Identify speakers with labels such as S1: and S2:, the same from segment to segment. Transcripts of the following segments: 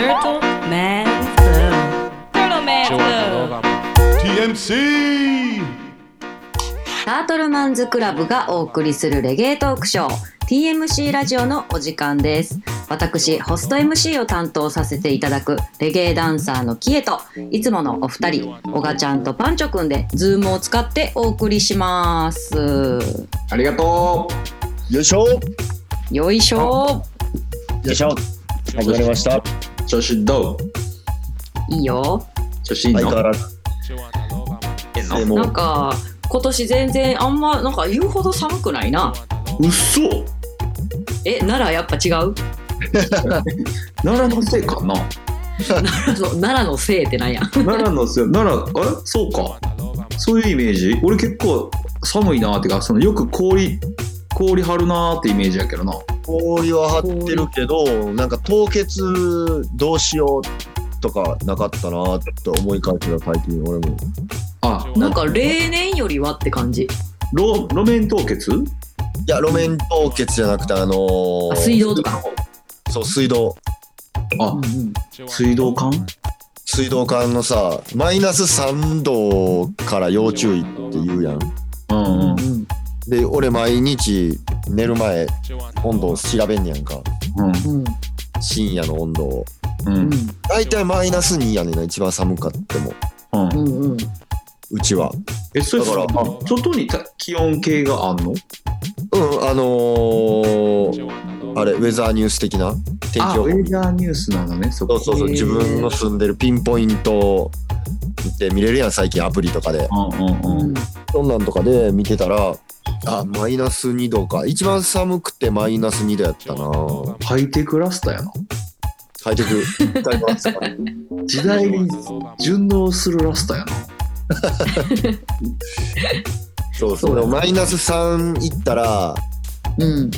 S1: Turtle Man's Club. Turtle Man's Club.
S2: TMC!
S3: タートルマンズクラブがお送りするレゲエトークショー。TMC ラジオのお時間です。私ホスト MC を担当させていただくレゲエダンサーのキエといつものお二人オガちゃんとパンチョくんでズームを使ってお送りします。
S4: ありがと
S5: よいしょ。
S3: よいしょ。
S5: よいしょ。始まりました。
S4: う調子どう？
S3: いいよ。
S4: 調子いいの？
S5: 相変わらず。でも
S3: なんか今年全然あんまなんか言うほど寒くないな。
S4: うっそ
S3: え奈良やっぱ違う？
S4: 奈良のせいかな？
S3: 奈良の奈良のせいってなんや？
S4: 奈良のせい。奈良あれ？そうか。そういうイメージ？俺結構寒いなーってかそのよく氷氷張るなーってイメージやけどな。
S5: 氷は張ってるけどなんか凍結どうしようとかなかったなって思い返してた最近俺も。
S4: あ
S3: なんか例年よりはって感じ。
S4: 路路面凍結？
S5: いや路面凍結じゃなくてあのー
S3: あ水道とか
S5: そう水道。
S4: あ水道管？
S5: 水道管のさマイナス3度から要注意って言うやん。
S4: うんうん
S5: で俺毎日寝る前温度を調べんねやんか。
S4: うん。
S3: うん
S5: 深夜の温度を。
S4: う
S3: うん。ん
S5: 大体マイナス2やねんな一番寒かっても。
S4: うん。
S3: う
S5: ちは。
S4: えそれ
S5: だから。
S4: あ外にた気温計があんの？
S5: うんあのー、あれウェザーニュース的な？天気予報。
S4: あウェザーニュースなのね。そこ
S5: そうそうそう自分の住んでるピンポイントで見れるやん最近アプリとかで。
S4: うんうんうん
S3: うん。
S5: そんなんとかで見てたらあマイナス2度か。一番寒くてマイナス2度やったな。
S4: ハイテクラスタやな
S5: ハイテク。
S4: 時代に順応するラスタやな
S5: そうそうでもマイナス3いったら
S3: うん。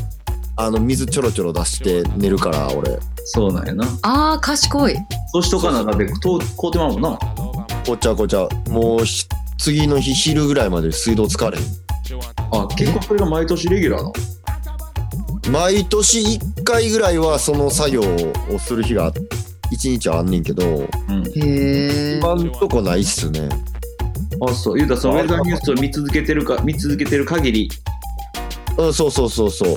S5: あの水ちょろちょろ出して寝るから俺。
S4: そうなんやな。
S3: あー賢い。
S4: そうしとかなだってと凍ってまうもんな。
S5: こっちゃこっちゃ。もうひ次の日昼ぐらいまで水道使われへん
S4: あ結構それが毎年レギュラーな
S5: 毎年1回ぐらいはその作業をする日が1日はあんねんけど
S4: うん。
S3: へえ
S5: 今んとこないっすね。
S4: あそう。言うたらそのウェザーニュースを見続けてるか見続けてる限り。
S5: うんそうそうそうそう。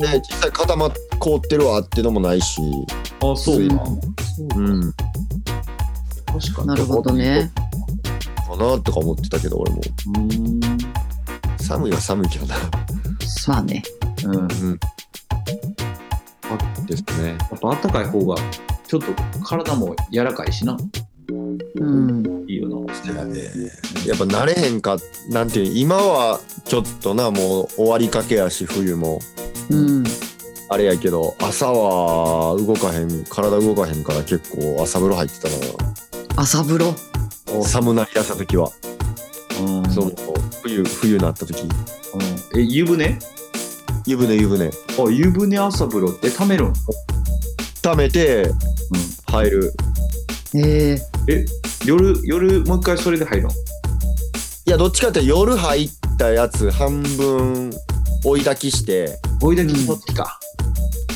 S5: で実際固まっ凍ってるわってのもないし。
S4: あそう。か
S5: うん
S4: 確かに。
S3: なるほどね。
S5: かなとか思ってたけど俺も。
S4: うん
S5: 寒いは寒いけどな。
S3: まあね。
S4: うん。や
S5: うん。ですね。
S4: っぱあったかい方がちょっと体も柔らかいしな。
S3: うん。
S4: いいよな
S5: やっぱ慣れへんかなんていう今はちょっとなもう終わりかけやし冬も。
S3: うん。
S5: あれやけど朝は動かへん体動かへんから結構朝風呂入ってた
S3: 朝風呂？
S5: な寒なりだした時は、
S4: うん。
S5: その冬冬なった時。
S4: うん。え湯船？
S5: 湯船湯船。
S4: あ湯船朝風呂ってためるん
S5: 溜めて入る。
S3: へえ
S4: え夜夜もう一回それで入るの？
S5: いやどっちかって夜入ったやつ半分追い炊きして。
S4: 追いだきそっちか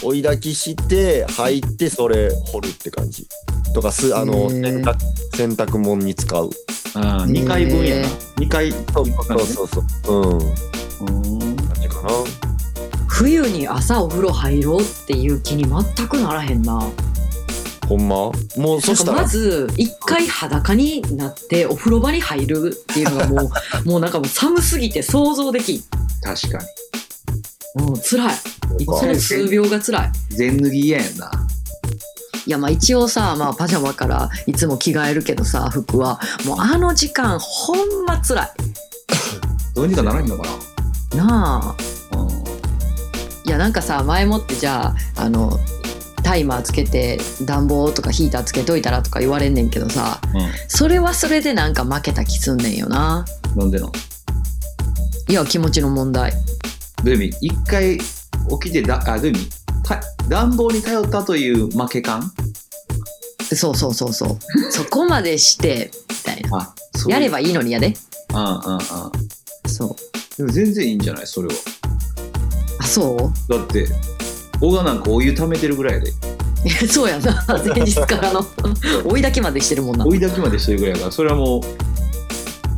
S5: 追い炊きして入ってそれ掘るって感じとかすあの洗濯洗濯物に使う。
S4: あ2回分やな。
S3: へ
S4: 2回
S5: そうそうそう。そううん
S4: う。ん。
S5: 感じかな
S3: 冬に朝お風呂入ろうっていう気に全くならへんな。
S5: ほんま？もうそした
S3: ら？まず一回裸になってお風呂場に入るっていうのがもうもうなんかもう寒すぎて想像できん。
S4: 確か
S3: もう辛い。いつも数秒が辛い。
S4: に全脱ぎ嫌やんな。い
S3: やまあ一応さ、まあ、パジャマからいつも着替えるけどさ服は。もうあの時間ほんま辛
S4: どうにかならんのか
S3: いなあ。
S4: なうん。
S3: いやなんかさ前もってじゃああのタイマーつけて暖房とかヒーターつけといたらとか言われんねんけどさそれはそれでなんか負けた気すんねんよな。
S4: うんなん？での
S3: いや気持ちの問題
S4: どういう意味一回起きてだあどういう意味た暖房に頼ったという負け感？
S3: そうそうそうそう。そこまでしてみたいな。
S4: あそう。
S3: やればいいのにやで。
S4: ああああ
S3: そう。
S4: でも全然いいんじゃない？それは。
S3: あそう？
S4: だって小川なんかお湯溜めてるぐらいで。
S3: えそうやな。前日からの。追いだきまでしてるもんな。
S4: 追いだきまでしてるぐらいやからそれはもう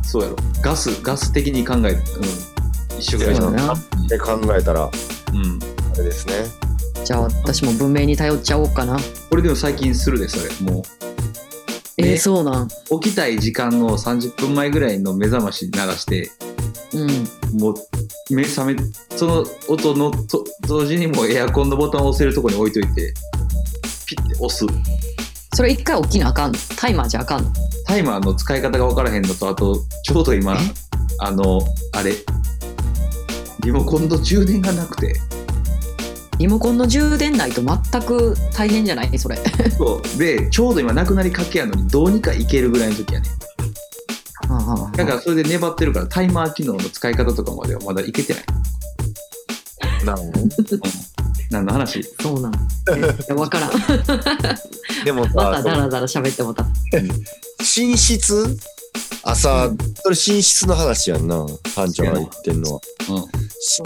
S4: そうやろ。ガスガス的に考えて、うん、一緒ぐらいじゃ
S3: そうやな。
S5: で考えたら、あ
S4: うん
S5: れですね。
S3: じゃあ私も文明に頼っちゃおうかな。
S4: これでも最近するでそれ。も
S3: えー
S4: ね。
S3: そうなん。
S4: う起きたい時間の30分前ぐらいの目覚まし鳴らして。
S3: うん。
S4: もう目覚めその音のと同時にもうエアコンのボタンを押せるとこに置いといてピッて押す。
S3: それ一回起きなあかんの？タイマーじゃあかんの？
S4: タイマーの使い方が分からへんのとあとちょうど今
S3: え？
S4: あのあれリモコンの充電がなくて。
S3: リモコンの充電ないと全く大変じゃない？それ。
S4: そう。でちょうど今なくなりかけやのにどうにかいけるぐらいの時やね。
S3: ああ
S4: だからそれで粘ってるからタイマー機能の使い方とかまではまだいけてない。
S5: なるほど。
S4: 何の話？
S3: そうなん。え分からん。
S5: でも
S3: また
S5: さ、
S3: ダラダラ喋ってもた。
S5: 寝室？朝、それ寝室の話やんな、班長が言ってんのは。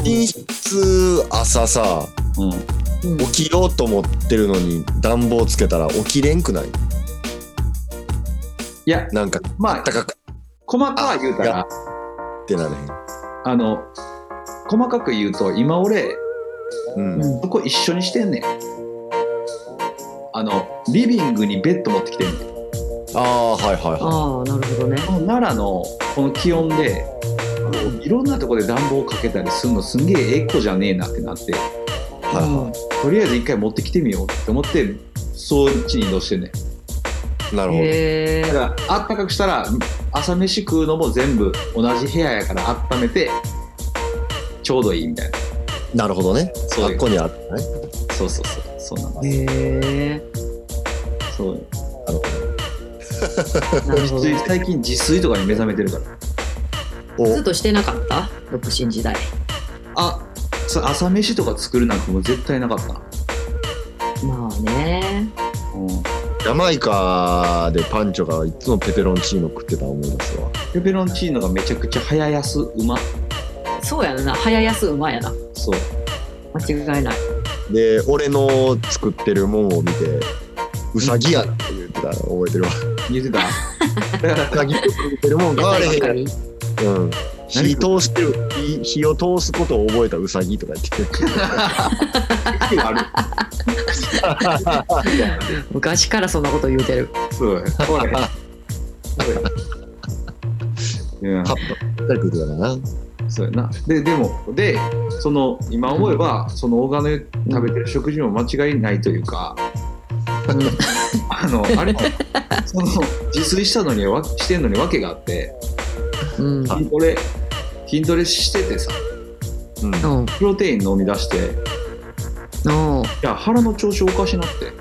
S5: 寝室朝さ、
S4: うん。
S5: 起きようと思ってるのに暖房つけたら起きれんくない？
S4: いや
S5: なんか、
S4: まあ
S5: 高く。
S4: 細かく言うたら
S5: ってなれへん。
S4: あの細かく言うと今俺
S5: うん。
S3: うん
S4: そこ一緒にしてんねん。あのリビングにベッド持ってきてんねん。
S5: ああ、はいはいは
S3: ああなるほどね。
S4: 奈良のこの気温でいろんなとこで暖房かけたりするのすんげえエコじゃねえなってなって。
S5: い。はいは
S4: とりあえず一回持ってきてみようって思ってそっちに移動してんね。
S5: なるほど。
S3: へえ
S4: だからあったかくしたら朝飯食うのも全部同じ部屋やから温めてちょうどいいみたいな。
S5: なるほどね。
S4: そう
S5: っこにあったね。
S4: そうそうそう。そうなん。です
S3: へえ
S4: そう
S5: なるほ
S3: ど。
S4: 最近自炊とかに目覚めてるから
S3: ずっとしてなかった？独身時代。
S4: あそう朝飯とか作るなんてもう絶対なかった。な、
S3: まあね。
S4: うん、
S5: ジャマイカでパンチョがいつもペペロンチーノ食ってた思いますわ。
S4: ペペロンチーノがめちゃくちゃ早安うま
S3: そうやな。早安馬やな。
S4: そう。
S3: 間違いない。
S5: で、俺の作ってるもんを見て、ウサギやなって言ってたの覚えてるわ。
S4: 言ってた？
S5: ウサギ作ってるもん変われへんうん。火通してる火、火を通すことを覚えたウサギとか言って。
S4: ある。
S3: 昔からそんなこと言うてる。
S4: そうやこれうん
S5: カット二人食ってたかな。
S4: そうやな。ででもでその今思えばその大金食べてる食事も間違いないというか、あのあれその自炊したのにわしてんのに訳があって
S3: うん。うん
S4: 筋トレ筋トレしててさ
S5: うん。
S3: うん。
S4: プロテイン飲み出して。い
S3: う。ん
S4: や腹の調子おかしなって。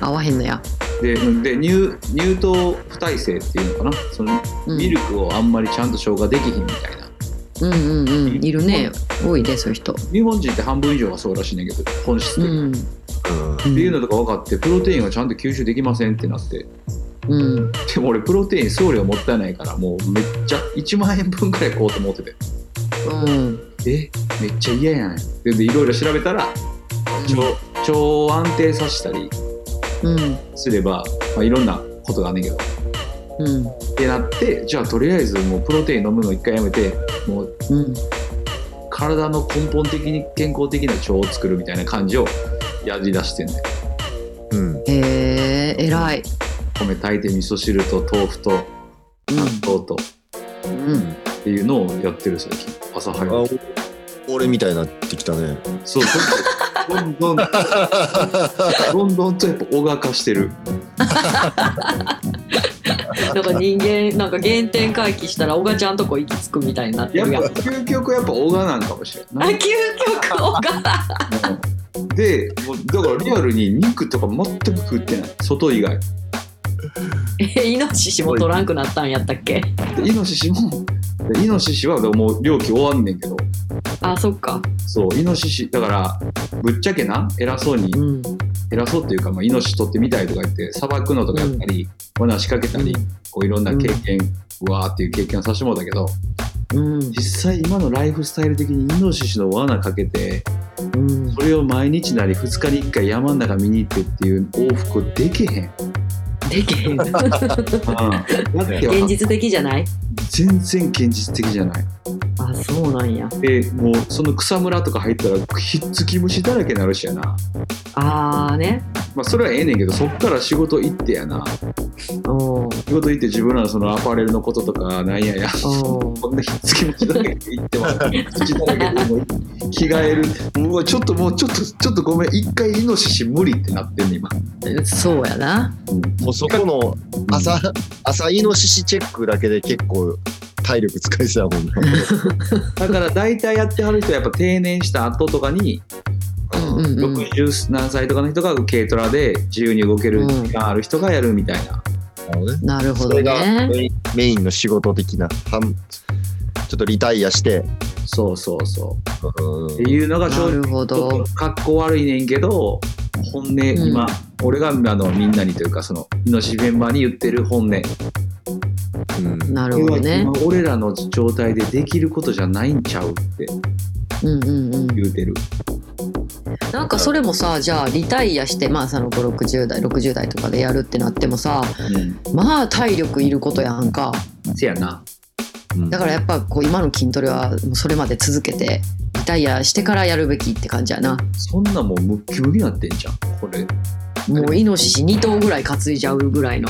S3: 合わへんのや。
S4: でで乳乳糖不耐性っていうのかな。その
S3: うん。
S4: ミルクをあんまりちゃんと消化できひんみたいな。
S3: うんうんうん。いるね。多いでそういう人。
S4: 日本人って半分以上がそうらしいねんけど本質的に、
S3: うん。
S4: っていうのとか分かってプロテインがちゃんと吸収できませんってなって
S3: うん。
S4: でも俺プロテイン送料もったいないからもうめっちゃ1万円分くらい買おうと思ってて。
S3: うん。
S4: えめっちゃ嫌やん。ででいろいろ調べたら腸腸を安定させたり
S3: うん。
S4: すれば、まあ、いろんなことがあんねんけど。
S3: うん。
S4: ってなってじゃあとりあえずもうプロテイン飲むの一回やめてもう
S3: うん。
S4: 体の根本的に健康的な腸を作るみたいな感じをやりだしてんねん。
S5: うん。
S3: へえ偉い
S4: 米炊いて味噌汁と豆腐と納豆と
S3: うん。うん
S4: っていうのをやってる最近。朝早
S5: あ
S4: く
S5: お俺みたいになってきたね。
S4: そうどんどんどんどんどんとやっぱ小川化してる。
S3: なんか人間なんか原点回帰したら小賀ちゃんとこ行き着くみたいになって
S4: やっぱ
S3: るやん
S4: 究極やっぱ小川なんかもしれ
S3: あ
S4: な。い
S3: 究極小賀
S4: うん。でもうだからリアルに肉とか全く食ってない。外以外
S3: えイノシシも取らんくなったんやったっけ？
S4: でイノシシもでイノシシはもう料金終わんねんけど。
S3: あそっか。
S4: そうイノシシだからぶっちゃけな偉そうに
S3: うん。
S4: 偉そうっていうか、まあ、イノシシ取ってみたいとか言ってさばくのとかやったり、罠仕掛けたりこういろんな経験、うわーっていう経験をさせてもらったけど
S3: うん。
S4: 実際今のライフスタイル的にイノシシの罠かけて
S3: うん。
S4: それを毎日なり2日に1回山の中見に行ってっていう往復できへん、
S3: できへん。
S4: だって
S3: 現実的じゃない？
S4: 全然現実的じゃない。
S3: あそうなんや。
S4: でもうその草むらとか入ったらひっつき虫だらけになるしやな。
S3: あーね
S4: まあそれはええねんけどそっから仕事行ってやな。
S3: お
S4: 仕事行って自分らのそのアパレルのこととかなんやや。
S3: お
S4: こん。なひっつき虫だらけで行っても土だらけでもう着替えるうわちょっともうちょっとちょっとごめん一回イノシシ無理ってなってんねん今、
S3: そうやな。
S5: もうそこの朝、朝イノシシチェックだけで結構体力使いそうやもんな。
S4: だから大体やってはる人はやっぱ定年した後とかに
S3: うんうんうん
S4: 60何歳とかの人が軽トラで自由に動ける時間ある人がやるみたいな、
S3: なるほど
S5: それがメインの仕事的な、ちょっとリタイアして、
S4: そうそうそう
S5: う
S4: っていうのが正
S3: なる
S4: 直
S3: ほど
S4: かっこ悪いねんけど本音今、俺があのみんなにというかそのイノシメンバーに言ってる本音
S5: うん
S3: なるほどね
S4: 今俺らの状態でできることじゃないんちゃうって
S3: うんうんうん
S4: 言うてる
S3: なんかそれもさじゃあリタイアしてまあその560代60代とかでやるってなってもさ
S4: うん。
S3: まあ体力いることやんか。
S4: せやな。
S5: うん。
S3: だからやっぱこう今の筋トレはもうそれまで続けてリタイアしてからやるべきって感じやな。
S4: そんなもうムッキムキなってんじゃんこれ。
S3: もうイノシシ2頭ぐらい担いじゃうぐらいの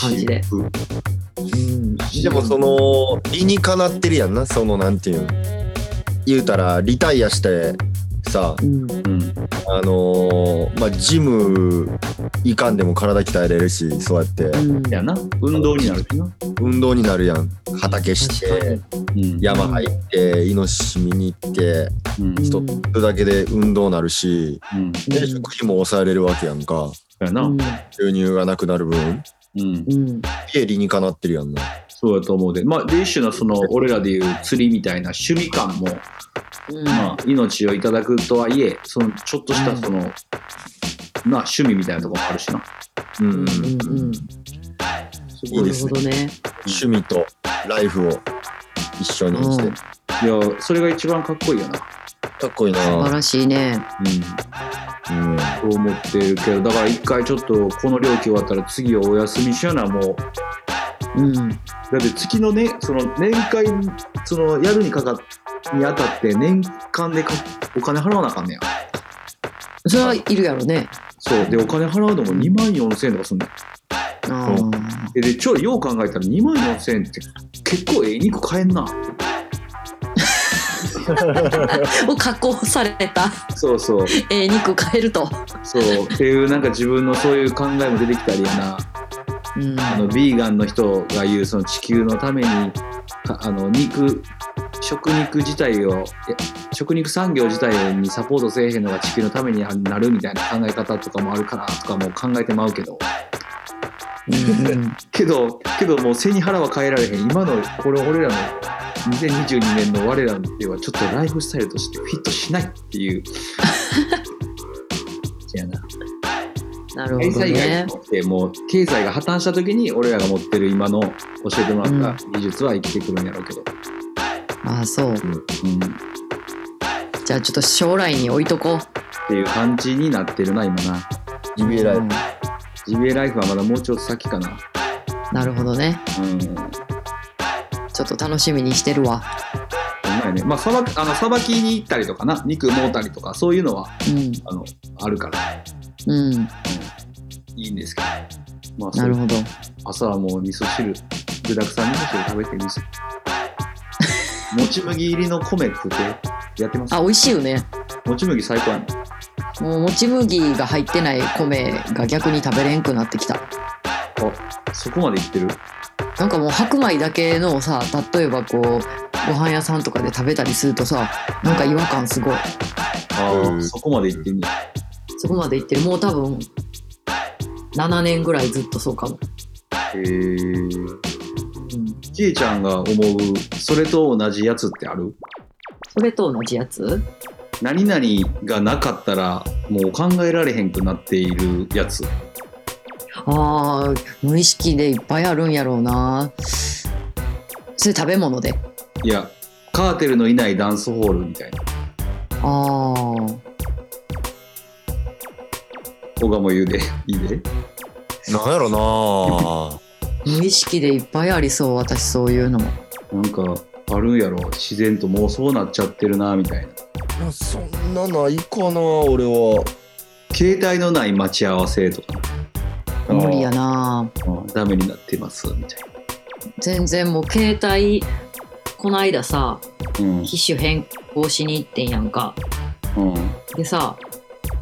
S3: 感じで。うん。
S5: でもその理にかなってるやんな。そのなんていうん言うたらリタイアしてさ
S3: うん。
S4: うん。
S5: あのーまあジムいかんでも体鍛えれるしそうやって。
S3: うん。
S4: やな。運動になる
S5: 運動になるやん。畑して
S3: に
S4: うん。
S5: 山入ってイノシシ見に行って
S4: うん。
S3: うん
S5: 人それだけで運動なるし
S4: うん。
S5: で食費も抑えれるわけやんか。
S4: やな、
S3: うん。
S5: 収入がなくなる分。
S4: うん、
S3: うん。
S5: 家理にかなってるやんな
S4: そうやと思うで。まあで一種のその俺らでいう釣りみたいな趣味感も、
S3: うん。
S4: まあ、命をいただくとはいえそのちょっとしたその、な趣味みたいなところもあるしな。
S5: うん、
S3: うんうん。うんないる
S5: いですね。
S3: ね
S5: 趣味とライフを一緒にして、
S3: うん。
S4: いやそれが一番かっこいいよな。
S5: かっこいい
S3: 素晴
S5: な
S3: らしいね。
S4: うん。
S5: うん。
S4: そう思ってるけどだから一回ちょっとこの料金終わったら次はお休みしようなもう
S3: うん。
S4: だって月のねその年会そのやるにかかにあたって年間でかお金払わなあかんねや。
S3: それはいるやろね。
S4: そう。でお金払うのも2万4000円とかすんねん。
S3: あー。
S4: ででちょよう考えたら2万4000円って結構ええ肉買えんな。
S3: もう加工された。
S4: そうそう。
S3: ええ肉買えると、
S4: そう。っていうなんか自分のそういう考えも出てきたりやな
S3: うん、
S4: あのビーガンの人が言うその地球のためにかあの肉食肉自体をえ食肉産業自体にサポートせえへんのが地球のためになるみたいな考え方とかもあるからとかも考えてまうけど。けどけどもう背に腹は変えられへん。今のこれ俺らの2022年の我らではちょっとライフスタイルとしてフィットしないっていう。な
S3: なるほどね。
S4: もう経済が破綻した時に俺らが持ってる今の教えてもらった技術は生きてくるんやろうけど、
S3: ああそう。
S4: うん、っ
S3: じゃあちょっと将来に置いとこ
S4: ていう感じになってるな今な。
S3: う
S5: ジビエライフ。
S3: うん。
S4: ジビエライフはまだもうちょっと先かな。
S3: なるほどね。
S4: うん。
S3: ちょっと楽しみにしてるわ。
S4: ね。まあさばあのさばきに行ったりとかな。肉もうたりとかそういうのは
S3: うん。
S4: あのあるから
S3: うん。
S4: いいんですけどまあ
S3: なるほど
S4: 朝はもう味噌汁具だくさん味噌汁食べて味噌もち麦入りの米食ってやってます？
S3: あ美味しいよね。
S4: もち麦最高やね
S3: もうもち麦が入ってない米が逆に食べれんくなってきた。
S4: あそこまでいってる？
S3: なんかもう白米だけのさ例えばこうご飯屋さんとかで食べたりするとさなんか違和感すごい。
S4: ああ、
S5: うん。
S4: そこまでいってんね
S3: そこまでいってる。もう多分7年ぐらいずっとそうかも、
S4: へえ。
S3: うん、
S4: ちえちゃんが思うそれと同じやつってある？
S3: それと同じやつ？
S4: 何々がなかったらもう考えられへんくなっているやつ。
S3: あー無意識でいっぱいあるんやろうな。それ食べ物で？
S4: いやカーテルのいないダンスホールみたいな。
S3: ああ
S4: 小川も言うでいいで
S5: なんやろな。
S3: 無意識でいっぱいありそう私そういうの
S4: なんかあるんやろ。自然ともうそうなっちゃってるなみたいな。い
S5: やそんなないかな俺は。
S4: 携帯のない待ち合わせとか。
S3: 無理やな。
S4: うんダメになってますみたい
S3: 全然もう携帯こないださ
S4: なうん。
S3: 機種変更しに行ってんやんか。
S4: うん。
S3: でさ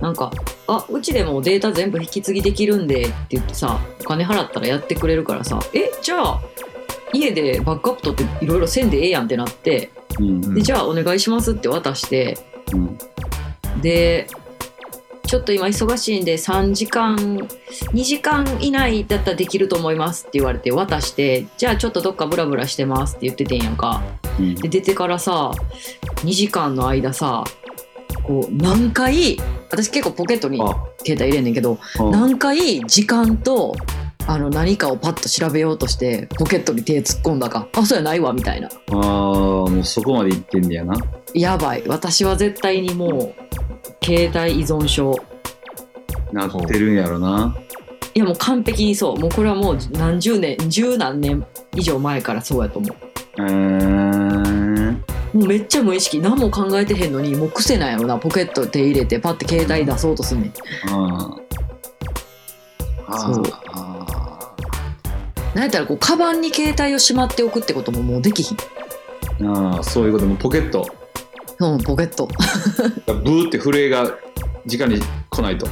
S3: なんか「あうちでもデータ全部引き継ぎできるんで」って言ってさお金払ったらやってくれるからさ「えじゃあ家でバックアップ取っていろいろせんでええやん」ってなって
S4: うん
S3: でじゃあお願いしますって渡して
S4: うん。
S3: でちょっと今忙しいんで3時間2時間以内だったらできると思いますって言われて渡してじゃあちょっとどっかブラブラしてますって言っててんやんか。
S4: うん。
S3: で出てからさ2時間の間さこう何回私結構ポケットに
S4: あ。
S3: 携帯入れんねんけど
S4: うん
S3: 何回時間とあの何かをパッと調べようとしてポケットに手突っ込んだかあそうやないわみたいな。
S4: あーもうそこまで行ってんねやな。
S3: やばい。私は絶対にもう携帯依存症。
S4: なってるんやろな。い
S3: やもう完璧にそう。もうこれはもう何十年十何年以上前からそうやと思
S4: う。ー。ん
S3: うもうめっちゃ無意識。何も考えてへんのにもう癖なんやろな。ポケット手入れてパッて携帯出そうとすんねん。
S4: ああ
S3: そう。
S4: あ
S3: なんやったらこうカバンに携帯をしまっておくってことももうできひん。
S4: ーあーそういうこともポケット。
S3: うんポケット。
S4: ブーって震えが直に来ないと。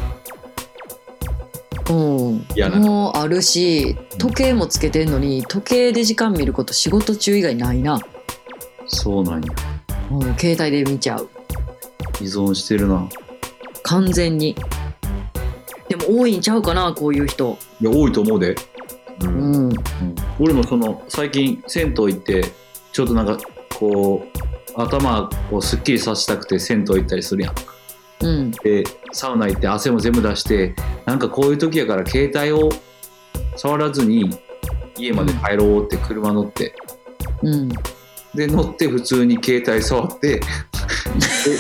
S3: うん。もうあるし時計もつけてんのに時計で時間見ること仕事中以外ないな、
S4: そうなんや。
S3: うん、携帯で見ちゃう。
S4: 依存してるな。
S3: 完全に。でも多いんちゃうかなこういう人。
S4: いや多いと思うで、
S5: う
S3: うん。ん。
S4: 俺もその最近銭湯行ってちょっとなんかこう頭をすっきりさせたくて銭湯行ったりするやん。
S3: うん。
S4: でサウナ行って汗も全部出してなんかこういう時やから携帯を触らずに家まで帰ろうって車乗って。
S3: うん
S4: で乗って普通に携帯触ってで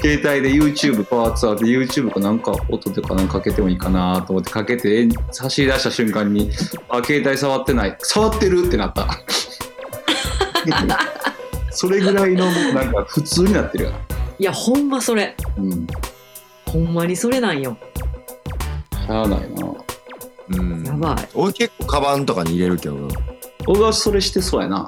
S4: 携帯で YouTube パワーツアーで YouTube かなんか音とかなんかかけてもいいかなと思ってかけて走り出した瞬間にあ携帯触ってない。触ってるってなった。それぐらいのなんか普通になってるよ。
S3: いやほんまそれ。
S4: なうん。
S3: ほんまにそれなんよ。
S4: しゃあないな。
S5: うん。
S3: やばい。
S5: 俺結構カバンとかに入れるけど。な
S4: 僕はそれしてそうやな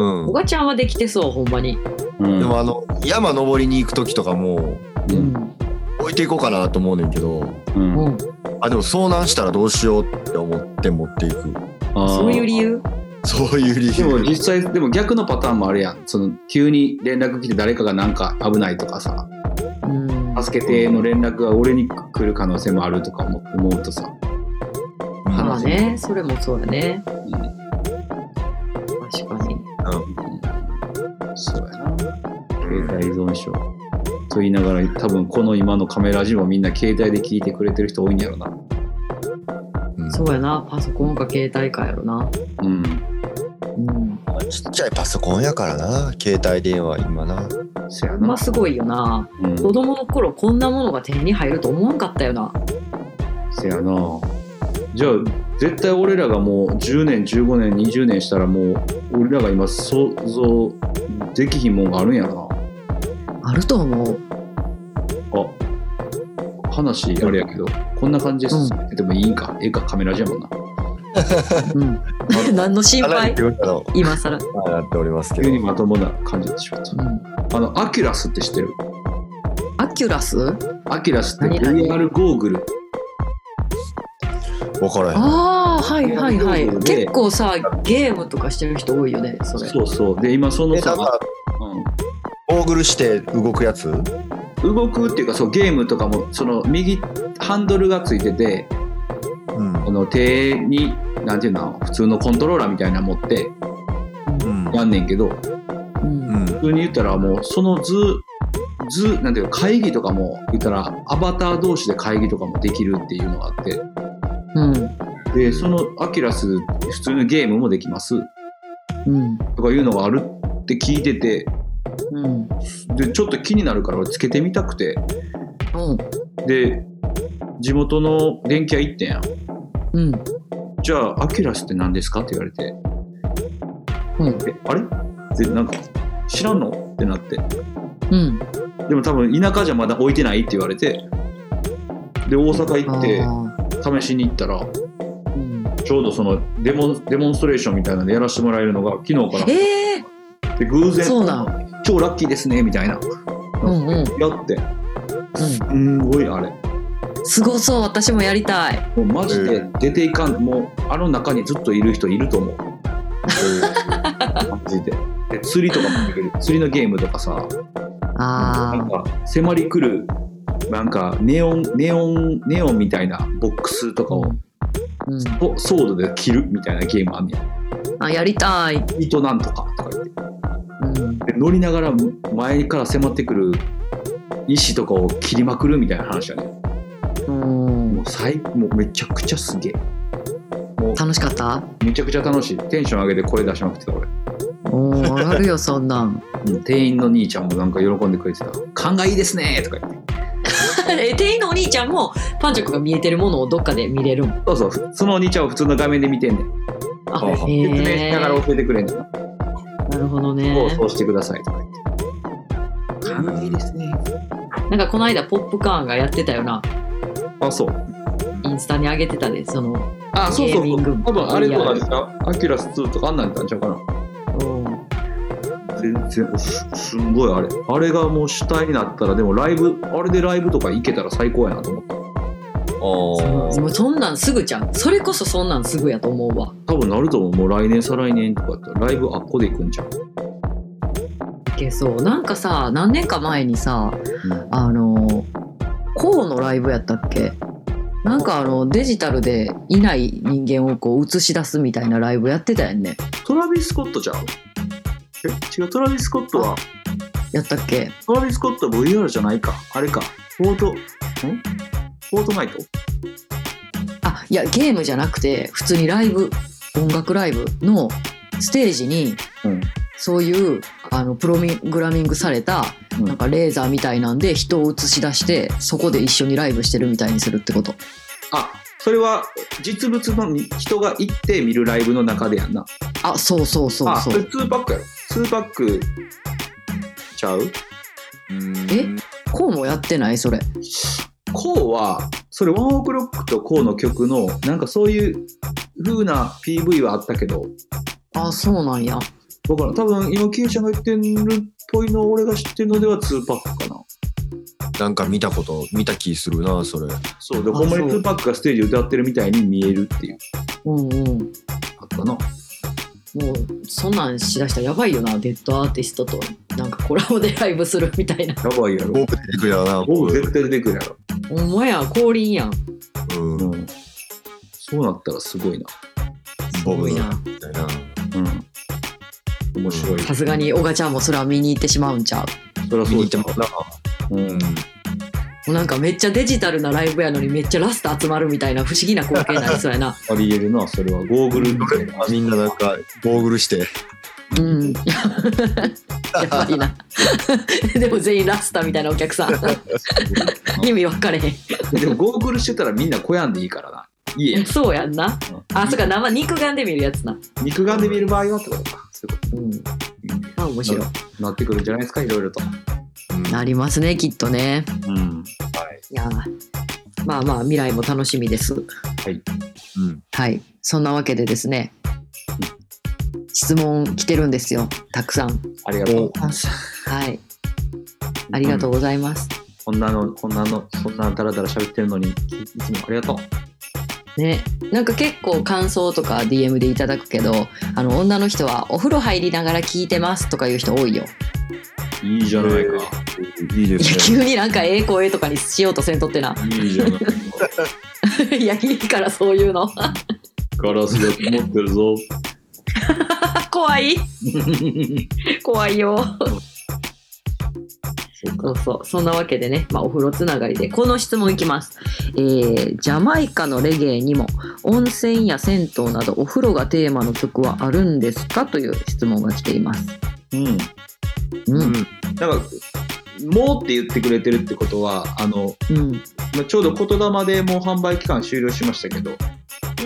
S5: うん。
S3: おがちゃんはできてそうほんまに。
S4: うん。
S5: でもあの山登りに行く時とかも
S4: う
S3: うん。ん
S5: 置いていこうかなと思うねんけど
S4: うん。
S3: うん。
S5: あでも遭難したらどうしようって思って持っていく。
S4: あー。
S3: そういう理由？
S5: そういう理
S4: でも
S5: 由
S4: 実際でも逆のパターンもあるやん。その急に連絡来て誰かがなんか危ないとかさ。
S3: うん。
S4: 助けての連絡が俺に来る可能性もあるとか思思うとさ、
S3: まあねそれもそうやね。
S4: うん携帯依存症と言いながら多分この今のカメラジもみんな携帯で聞いてくれてる人多いんやろな。
S5: うん。
S3: そうやな。パソコンか携帯かやろな。
S4: うん。
S3: うん。
S5: ちっちゃいパソコンやからな。携帯電話今な。
S4: そや
S3: ほんま
S4: な、
S3: すごいよな。
S4: うん、
S3: 子供の頃こんなものが手に入ると思わんかったよな。
S4: そやな。じゃあ絶対俺らがもう10年15年20年したらもう俺らが今想像できひんもんがあるんやろ
S3: あると思う。
S4: なあ話あれやけどこんな感じです、でもいいんか。ええかカメラじゃもんな。
S3: うん。何の心配？今更。
S5: なっておりますけど。
S4: 急にまともな感じでしょ
S3: うん。
S4: あのアキュラスって知ってる？
S3: オキュラス？
S4: オキュラスって VR ゴーグル。
S5: 分からへん。
S3: ああはいはいはい。
S4: で。
S3: 結構さゲームとかしてる人多いよねそれ。
S4: そうそう。で今そのさ
S5: ゴーグルして動くやつ？
S4: うん、動くっていうかそうゲームとかもその右ハンドルがついてて
S5: うん。
S4: この手になんていうの普通のコントローラーみたいなの持って
S5: うん。
S4: やんねんけど
S3: うん。
S5: うん
S4: 普通に言ったらもうその図図なんていうか会議とかも言ったらアバター同士で会議とかもできるっていうのがあって
S3: うん。
S4: でそのオキュラス普通のゲームもできます。
S3: うん。
S4: とかいうのがあるっって聞いてて
S3: うん。
S4: でちょっと気になるから俺つけてみたくて。
S3: うん。
S4: で地元の電気屋行ってんやん。
S3: うん。
S4: じゃあオキュラスって何ですかって言われて。
S3: うん。
S4: えあれ？でなんか知らんの？ってなって。
S3: うん。
S4: でも多分田舎じゃまだ置いてないって言われて。で大阪行って
S3: あ
S4: 試しに行ったら
S3: ーうん。
S4: ちょうどそのデモデモンストレーションみたいなのでやらせてもらえるのが昨日から。
S3: ええ
S4: で偶然超ラッキーですねみたいな、
S3: うんうん。
S4: やって。
S3: うん
S4: すんごいあれ。
S3: すごそう私もやりたい。
S4: もうマジで出ていかん。もうあの中にずっといる人いると思う。マジで。で釣りとかもできる。釣りのゲームとかさ。
S3: あ
S4: なんか迫り来るなんかネオンネオンネオンみたいなボックスとかを
S3: あ、うん、
S4: ソソードで切るみたいなゲームあんねん。
S3: あやりたい、
S4: 糸なんとかとか言って。
S3: うん、
S4: で乗りながら前から迫ってくる石とかを切りまくるみたいな話やね。
S3: うん。
S4: もう最もうめちゃくちゃすげえ。も
S3: 楽しかった？
S4: うめちゃくちゃ楽しい。テンション上げて声出しまくってた俺。
S3: おー上がるよそんなん。
S4: うん店員の兄ちゃんもなんか喜んでくれてた「勘がいいですね」とか言って。
S3: え店員のお兄ちゃんもパンチョクが見えてるものをどっかで見れるん？
S4: そうそう。ふそのお兄ちゃんは普通の画面で見てんねん。説明しながら教えてくれんねんな
S3: なるほどね。
S4: こうそうしてくださいとか言って。勘がいいですね
S3: なんかこの間ポップカーンがやってたよな。
S4: あそう。
S3: インスタに上げてたでその
S4: あそうそう。多分あれとかですか？アキュラス2とかあんなんたんちゃうかな。
S3: うん。
S4: 全然すすんごいあれ。あれがもう主体になったらでもライブあれでライブとか行けたら最高やなと思った
S3: もそんなんすぐじゃんそれこそそんなんすぐやと思うわ。
S4: 多分なると思う。もう来年再来年とかやったらライブあっこで行くんちゃう、
S3: いけそう。なんかさ何年か前にさ
S4: うん。
S3: あのコウのライブやったっけ？なんかあのデジタルでいない人間をこう映し出すみたいなライブやってたやんね。
S4: トラビス・スコットちゃう？え？違うトラビス・スコットは
S3: やったっけ？
S4: トラビス・スコットは VR じゃないか。あれか。フォートんフォートナイト
S3: あいやゲームじゃなくて普通にライブ音楽ライブのステージに
S4: うん。
S3: そういうあのプログラミングされた
S4: うん。
S3: なんかレーザーみたいなんで人を映し出してそこで一緒にライブしてるみたいにするってこと。
S4: あそれは実物のに人が行って見るライブの中でやんな。
S3: あそうそうそう
S4: あ
S3: そう。
S4: それ2パックやろ。2パックちゃう？
S3: え？こうもやってない？それ
S4: こうはそれワンオクロックとこうの曲のなんかそういう風な PV はあったけど
S3: あそうなんや。
S4: だからん。多分今キエちゃんが言ってるっぽいの俺が知ってるのでは2パックかな。
S5: なんか見たこと見た気するなそれ。
S4: そう。で
S3: あ
S4: ほんまに
S3: そう。
S4: 2パックがステージ歌ってるみたいに見えるっていう。
S3: うんうん。
S4: あったな。
S3: もうそんなんしだしたらやばいよなデッドアーティストと。なんかコラボでライブするみたいな。
S4: やばいやろ。
S5: 僕出てくるやな
S4: 僕絶対出てくるやろ
S3: ほんまや降臨やん。
S5: うん。
S4: うん。そうなったらすごいな。
S5: ボブ
S3: すごいな。
S5: みたいな。
S4: うん。面白い。
S3: さすがに小賀ちゃんもそれは見に行ってしまうんちゃう？
S4: そりゃ
S5: 見
S4: そうじゃん
S5: に行ってもな。
S4: うん。
S3: もうなんかめっちゃデジタルなライブやのにめっちゃラスト集まるみたいな不思議な光景になりそうやな。
S4: ありえるなそれは。ゴーグルみたいな
S5: あみんななんかゴーグルして
S3: うん。やばいな。でも全員ラスタみたいなお客さん。意味分かれへん。
S4: でもゴーグルしてたらみんなこやんでいいからな。家や
S3: そうやんな。あそっか生肉眼で見るやつな。
S4: 肉眼で見る場合はってことか。そういうこ
S3: うんあ面白い。
S4: となってくるんじゃないですかいろいろと。
S3: なりますねきっとね。
S4: うん。
S3: い。やまあまあ未来も楽しみです。
S5: うん。
S3: はい。そんなわけでですね質問来てるんですよ。たくさん。
S4: ありがとう。ございます
S3: はい。ありがとうございます、
S4: こんなのこんなのそんなダラダラ喋ってるのにいつもありがと
S3: ね。なんか結構感想とか DM でいただくけどあの女の人はお風呂入りながら聞いてますとかいう人多いよ。
S4: ういいじゃないか。
S3: いや
S5: いいですね。
S3: 急になんかええ声とかにしようとせんとってな。い
S4: いじゃないか。
S3: いやいいからそういうの。
S4: ガラスが持ってるぞ
S3: 怖い。怖いよ。
S4: そうか。
S3: そうそんなわけでね、まあ、お風呂つながりで。この質問いきます、えージャマイカのレゲエにも温泉や銭湯などお風呂がテーマの曲はあるんですか？という質問が来ています。
S4: うん。
S3: うん。
S5: うん。
S4: だから、もうって言ってくれてるってことは、あの、
S3: うん。
S4: まあちょうど言霊でもう販売期間終了しましたけど、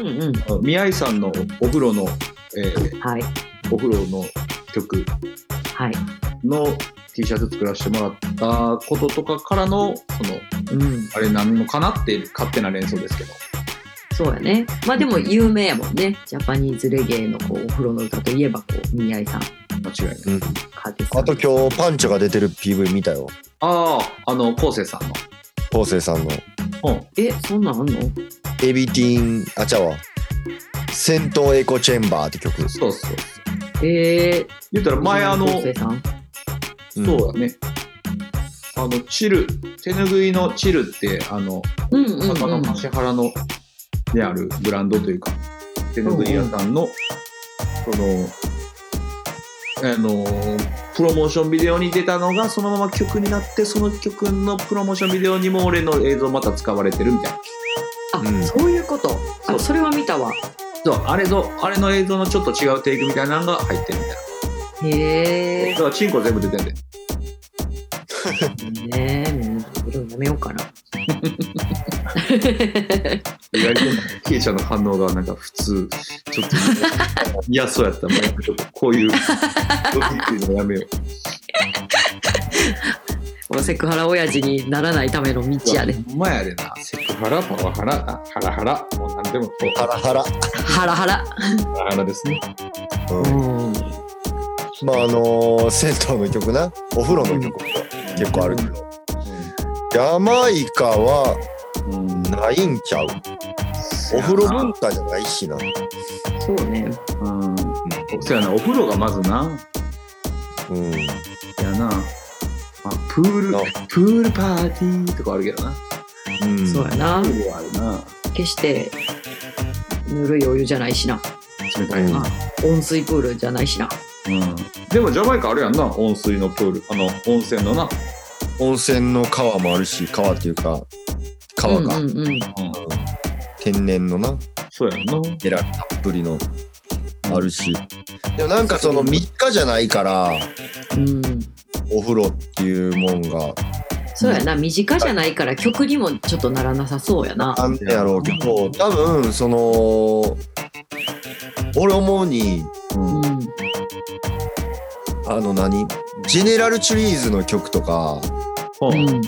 S3: うんうん。
S4: 宮井さんのお風呂の、えー
S3: はい
S4: お風呂の曲。
S3: はい。
S4: の T シャツ作らせてもらったこととかからの、その、
S3: うん。
S4: あれ何のかなって勝手な連想ですけど。
S3: そうやね。まあでも有名やもんね。ジャパニーズレゲエのこうお風呂の歌といえばこう宮井さん。
S4: 間違いない。
S5: うん。あと今日パンチョが出てる PV 見たよ。
S4: ああ、あの、昴生さんの。
S5: 昴生さんの。
S4: うん。
S3: えそんなんあんの？
S5: エビティーン、あ、ちゃうわ。戦闘エコチェンバーって曲。
S4: そうそう。
S3: えー、
S4: 言ったら前あの、
S3: 昴生さん？
S4: そうだね。あの、チル、手ぬぐいのチルって、あの、
S3: うんうん
S4: 坂の
S3: うん
S4: 橋原の、にあるブランドというか、手ぬぐい屋さんの、その、あの、プロモーションビデオに出たのが、そのまま曲になって、その曲のプロモーションビデオにも俺の映像また使われてるみたいな。
S3: あ、
S5: うん
S3: そういうこと
S4: そう
S3: あそれは見たわ
S4: そう、あれの、あれの映像のちょっと違うテイクみたいなのが入ってるみたいな。
S3: へえ
S4: だから、チンコ全部出てんで。
S3: ねえもうやめようかな
S4: 意外と、ケイちゃんの反応がなんか普通、ちょっと嫌そうやったら、もうやめとこういう、ドキっていうのやめよう。
S3: このセクハラ親父にならないための道やで
S4: ほんまやでな。セクハラ、パワハラ、あハラハラ。もう何でも。
S5: ハラハラ。
S3: ハラハラ
S4: ハラハラですね。
S5: う。
S3: うんん
S5: まああのー銭湯の曲な。お風呂の曲も結構あるけど。ジャマイカは
S4: うん。
S5: ないんちゃう？お風呂文化じゃないしな。
S3: そうね
S4: うん。そうやな、お風呂がまずな。
S5: うん。
S4: やな。まあ、プール
S5: な、
S4: プールパーティーとかあるけどな。
S5: うん。
S3: そうやな
S4: プールはあるな。
S3: 決してぬるいお湯じゃないしな
S4: 冷たいな。
S3: 温水プールじゃないしな
S4: うん。でもジャマイカあるやんな、温水のプール。あの、温泉のな。
S5: 温泉の川もあるし、川っていうか、川か。
S3: うんうんうん。
S4: うん。
S5: 天然のな。
S4: そうやんな。
S5: エラたっぷりの。あるし。でもなんかその3日じゃないから、
S3: うん。
S5: お風呂っていうもんが。
S3: そうやな。身近じゃないから曲にもちょっとならなさそうやな。
S5: あんねやろう。けど、多分その、俺思うに、
S3: うん。
S5: あの何？ジェネラルチュリーズの曲とか、
S4: う。
S3: うんん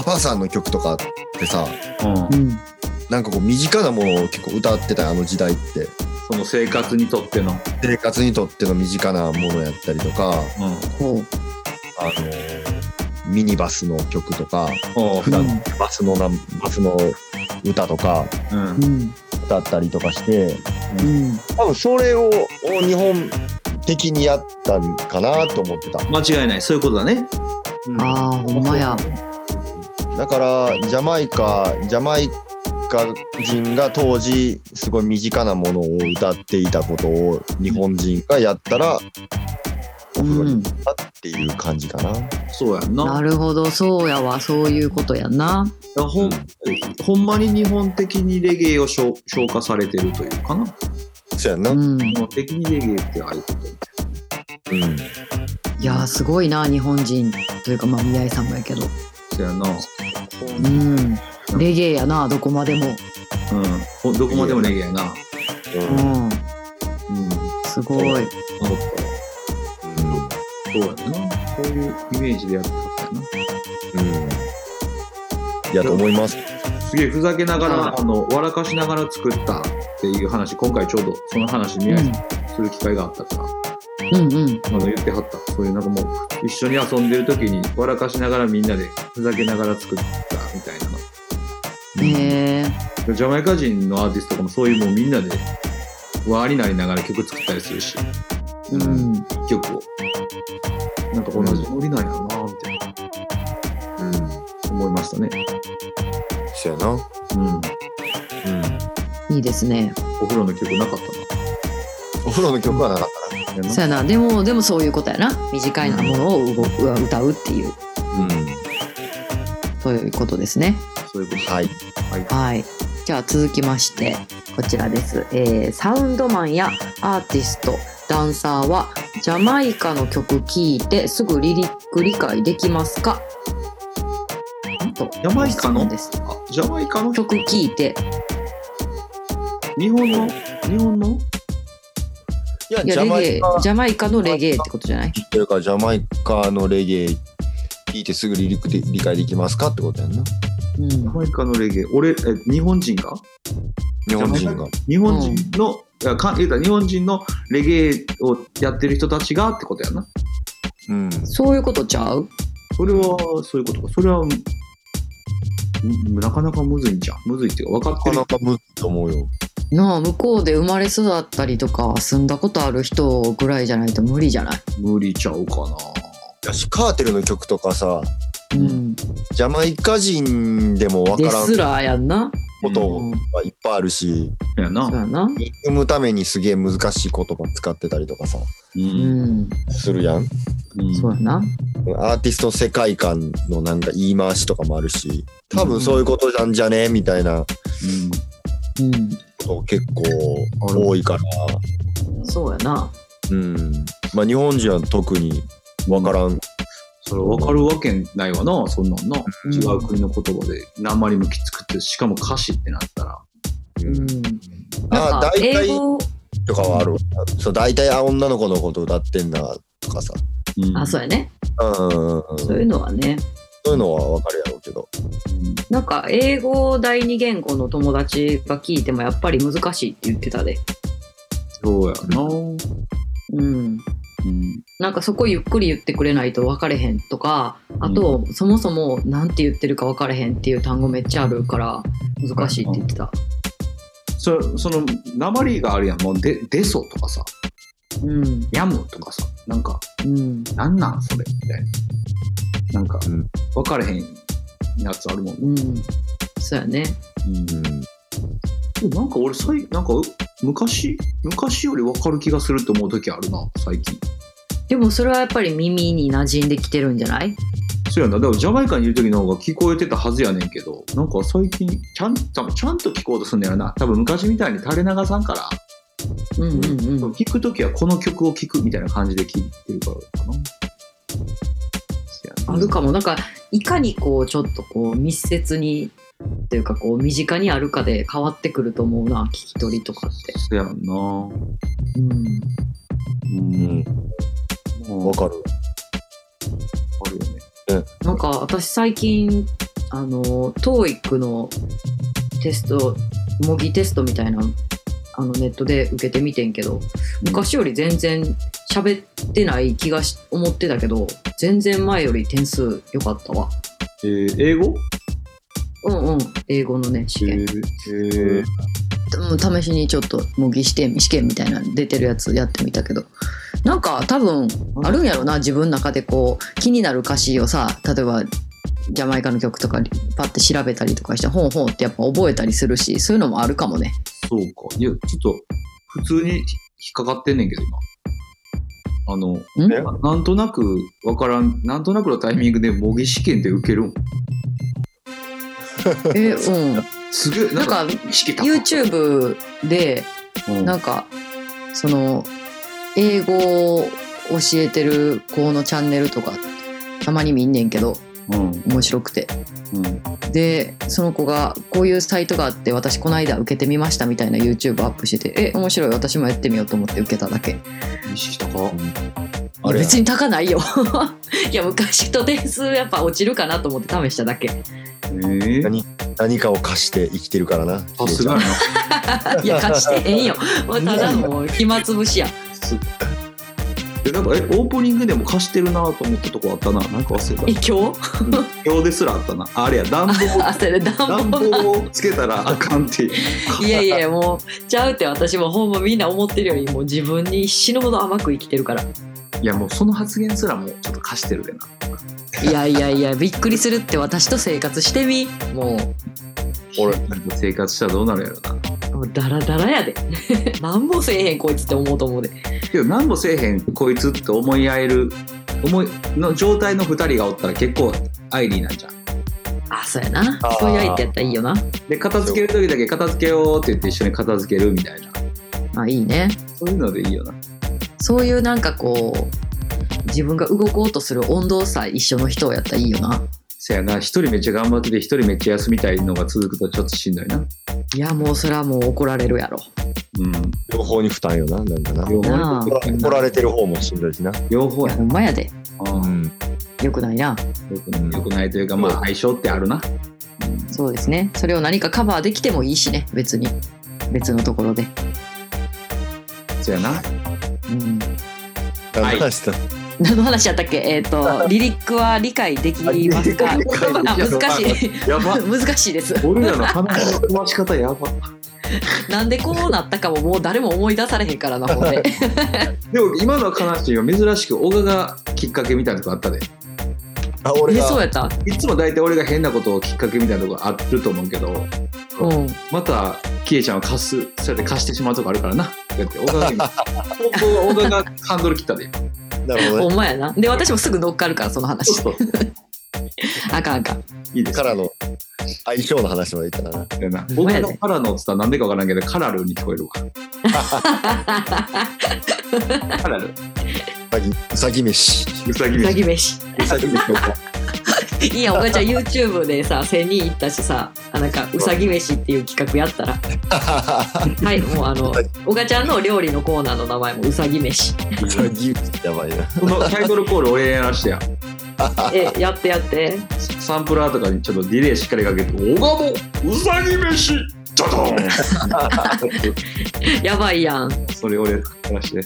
S5: パパさんの曲とかってさ、
S4: うん
S3: う。ん
S5: なんかこう身近なものを結構歌ってたよあの時代って。
S4: その生活にとっての。
S5: 生活にとっての身近なものやったりとか、
S4: うん。
S5: あのミニバスの曲とか、
S4: おう
S5: 普段バスのなバスの歌とか
S4: うん
S3: う。ん
S5: 歌ったりとかして、
S3: うん
S5: 多分それをを日本的にやったんかなと思ってた。
S4: 間違いない。そういうことだね。
S3: ああほんまや
S5: だからジャマイカジャマイカ人が当時すごい身近なものを歌っていたことを日本人がやったらお風呂に行ったっていう感じかな。
S4: そうやんな。
S3: なるほどそうやわそういうことやな
S4: やほん、ほんまに日本的にレゲエを消消化されてるというかな。
S5: そうやんな。うん。
S3: うん
S4: 日本的にレゲエってああいうことみたい
S3: いやーすごいな日本人というかまあ宮井さんもやけど
S4: な。そうやな。
S3: うんレゲエやなどこまでも
S4: うんほ。どこまでもレゲエやな。
S3: うん
S4: うん。
S3: すごい
S4: 思ったわそうやな。そういうイメージでやってたよな。
S5: うん。いやと思います。
S4: すげえふざけなが
S3: は
S4: ら、あの、笑かしながら作ったっていう話、今回ちょうどその話にする機会があったから、
S3: うんうん
S4: まだ言ってはった。そういうなんかもう、一緒に遊んでる時に笑かしながらみんなでふざけながら作ったみたいなの。
S3: へえ
S4: ジャマイカ人のアーティストとかもそういうもうみんなで輪になりながら曲作ったりするし、
S3: うん
S4: 一曲を。なんか同じノリなんやろな、みたいな
S5: うん。
S4: 思いましたね。
S5: そうやな。
S4: うん。
S5: うん。
S3: いいですね
S4: お風呂の曲なかった
S5: お風呂の曲はなかった
S3: そうやな。でもでもそういうことやな。短いなものを動う歌うっていう。
S5: な。
S3: そういうことですね。
S4: そういうこと。
S5: はい。
S4: はい。
S3: はい。じゃあ続きましてこちらです、えーサウンドマンやアーティストダンサーはジャマイカの曲聴いてすぐリリック理解できますか？ジ
S4: ジャマイカの？
S3: です。
S4: あジャマイカの？
S3: 曲聴いて。
S4: 日本の？日本の？
S5: いや、
S3: いや
S5: ジャマ
S3: レゲエ
S5: イカ
S3: ジャマイカのレゲエってことじゃない？
S5: っていうか、ジャマイカのレゲエ聞いてすぐリリックで理解できますかってことやんな。
S3: うん。
S4: ジャマイカのレゲエ。俺え日本人か？
S5: 日本人が。
S4: 日本人の、いやか言うたら日本人のレゲエをやってる人たちがってことやな。
S5: うん。
S3: そういうことちゃう？
S4: それはそういうことか。それはんなかなかむずいんじゃんむずいっていうか分かってる。
S5: なかなかむずいと思うよ。
S3: なあ向こうで生まれ育ったりとか住んだことある人ぐらいじゃないと無理じゃない？
S4: 無理ちゃうかな。
S5: やし、カーテルの曲とかさ、
S3: うん。
S5: ジャマイカ人でもわからん
S3: ですらやんな
S5: こと
S3: うん
S5: がいっぱいあるし、
S4: やな。
S3: そうやな。
S5: 生むためにすげえ難しい言葉使ってたりとかさ、
S4: う
S3: うん。ん
S5: するやん。
S4: うん。
S3: そうやな。
S5: アーティスト世界観のなんか言い回しとかもあるし、多分そういうことなんじゃねみたいな
S3: うん。
S5: こと結構多いから、
S3: そうやな。
S5: うん。まあ日本人は特にわからん。
S4: それ分かるわけないわなそんなんな、
S3: うん。
S4: 違う国の言葉で鉛もきつくってしかも歌詞ってなったら。
S3: うん。なん
S5: あ大体
S3: 英語。
S5: とかはあるわ。そう、大体あ女の子のこと歌ってんなとかさ。
S4: うん。
S3: あそうやね。
S5: うん。うんうん。
S3: そういうのはね。
S5: そういうのはわかるやろうけど。
S3: なんか英語第二言語の友達が聞いてもやっぱり難しいって言ってたで。
S4: そうやな。
S3: うん
S4: うん。
S3: なんかそこゆっくり言ってくれないと分かれへんとかあと、そもそも何て言ってるか分かれへんっていう単語めっちゃあるから難しいって言ってた。
S4: そその鉛があるやん。もうでデソとかさ。
S3: うん。
S4: ヤムとかさ。なんか
S3: うん。
S4: なんなんそれみたいな。なんか
S5: うん。
S4: 分かれへんやつあるもん、
S3: うん。そうやね。
S5: うん。
S4: でもなんか俺さいなんか昔昔より分かる気がするって思う時あるな最近。
S3: でもそれはやっぱり耳に馴染んできてるんじゃない？
S4: そうやな。だからジャマイカにいる時の方が聞こえてたはずやねんけどなんか最近ちゃん多分ちゃんと聞こうとすんねやろな。多分昔みたいに垂れ流さんから、
S3: うんうんうん。
S4: 聞く時はこの曲を聞くみたいな感じで聞いてるからかな。
S3: あるかも。なんかいかにこうちょっとこう密接にというかこう身近にあるかで変わってくると思うな聞き取りとかって。
S4: そうやんな。
S3: うん。
S4: うん。
S5: うん。わかる。
S4: あるよね。
S3: なんか私最近あの TOEIC のテスト模擬テストみたいなあのネットで受けてみてんけど昔より全然喋ってない気がし思ってたけど全然前より点数良かったわ。
S4: えー英語？
S3: うんうん英語のね試験、
S4: えー
S3: うん試しにちょっと模擬試験試験みたいなの出てるやつやってみたけどなんか多分あるんやろな自分の中でこう気になる歌詞をさ例えばジャマイカの曲とかパッて調べたりとかしてほんほんってやっぱ覚えたりするしそういうのもあるかもね
S4: そうか。いや、ちょっと、普通に引っかかってんねんけど、今。あの、
S3: ん？
S5: え
S4: ななんとなくわからん、なんとなくのタイミングで模擬試験で受けるん。
S3: えうん
S4: すげえ、なんか、
S3: YouTube で
S4: うん
S3: なんかその英語を教えてる子のチャンネルとかたまに見んねんけど
S4: うん。
S3: 面白くて
S4: うん。
S3: でその子がこういうサイトがあって私この間受けてみましたみたいな YouTube アップしててえ面白い私もやってみようと思って受けただけ
S4: 意識高い。
S5: あれや
S3: 別に高ないよ いや昔と点数やっぱ落ちるかなと思って試しただけ
S4: えー、
S5: 何何かを貸して生きてるからな。
S4: さす。
S3: いや貸してへんよただもう暇つぶしや
S4: すでなんかえオープニングでも貸してるなと思ったとこあったな。なんか忘れ
S3: え今日？
S4: た今日ですらあったな。ああれや。暖房。
S3: あそれ暖
S4: 暖
S3: 房
S4: 房をつけたらあかんっていう。
S3: いやいやもうちゃうって私もほんまみんな思ってるよりも自分に死ぬほど甘く生きてるから。
S4: いやもうその発言すらもうちょっと貸してるでない
S3: やいやいやびっくりするって私と生活してみ。も
S5: 俺、
S4: 生活したらどうなるやろな。
S3: うもうダラダラやで。なんもせえへんこいつって思うと思うで。
S4: けど何もせえへんこいつって思い合える思いの状態の2人がおったら結構アイリーなんじゃん。
S3: あそうやな。
S5: あー
S3: そういう相手やったらいいよな。
S4: で片付ける時だけ片付けようって言って一緒に片付けるみたいな。
S3: あいいね。
S4: そういうのでいいよな。
S3: そういうなんかこう自分が動こうとする温度差一緒の人やったらいいよな。
S4: せやな。一人めっちゃ頑張ってて一人めっちゃ休みたいのが続くとちょっとしんどいない
S3: やもうそれはもう怒られるやろ。
S4: うん。
S5: 両方に負担よな、なんかな。
S4: 両方
S3: なあ。
S5: 怒ら怒られてる方もしんどいしな。
S4: 両方や。
S3: ほんまやで。
S5: うん。
S3: よくないな。
S4: よくないよくないというかまあ相性ってあるな。
S3: そうですね。それを何かカバーできてもいいしね。別に。別のところで。
S4: そやな。
S3: うん。
S5: 何の話した
S3: 何の話やったっけ？えっ、とリリックは理解できますか？
S4: あ
S3: 難しい。
S4: やば。
S3: 難しいです。
S4: 俺らの話の飛ばし方やば。
S3: なんでこうなったかももう誰も思い出されへんからなほんで。
S4: でも今の悲しいよ。珍しく小川がきっかけみたいなとこあったで。
S5: あ、俺
S3: えそう
S5: が。
S3: やった？
S4: いつも大体俺が変なことをきっかけみたいなとこあると思うけど。
S3: うん。
S4: またキエちゃんを貸すそうやって貸してしまうとこあるからな。だって小川が 小川がハンドル切ったで
S5: なるほどね。
S3: ほんまやな。で私もすぐ乗っかるからその話。
S4: そうそう。
S3: あかんあかん。
S4: いいです
S5: からの相性の話まで言ったな。
S4: だよな
S3: ほんまやで。
S4: 僕がカラノっつったらなんでかわからんけどカラルに聞こえるわ。カラル
S5: うさぎ、うさぎ飯。
S4: うさぎ
S3: うさぎ
S4: 飯。
S3: 飯
S4: うさぎ飯
S3: いいやんおがちゃん YouTube でさ1000人行ったしさあなんかう。さぎ飯っていう企画やったら。はいもうあのおがちゃんの料理のコーナーの名前もうさぎ飯。
S5: うさぎ飯やばいな。
S4: このタイトルコール俺やらしてや。
S3: えやってやって。
S4: サンプラーとかにちょっとディレイしっかりかけて「小川もうさぎ飯ドドン!
S3: やばいやん」
S4: それ俺やらして。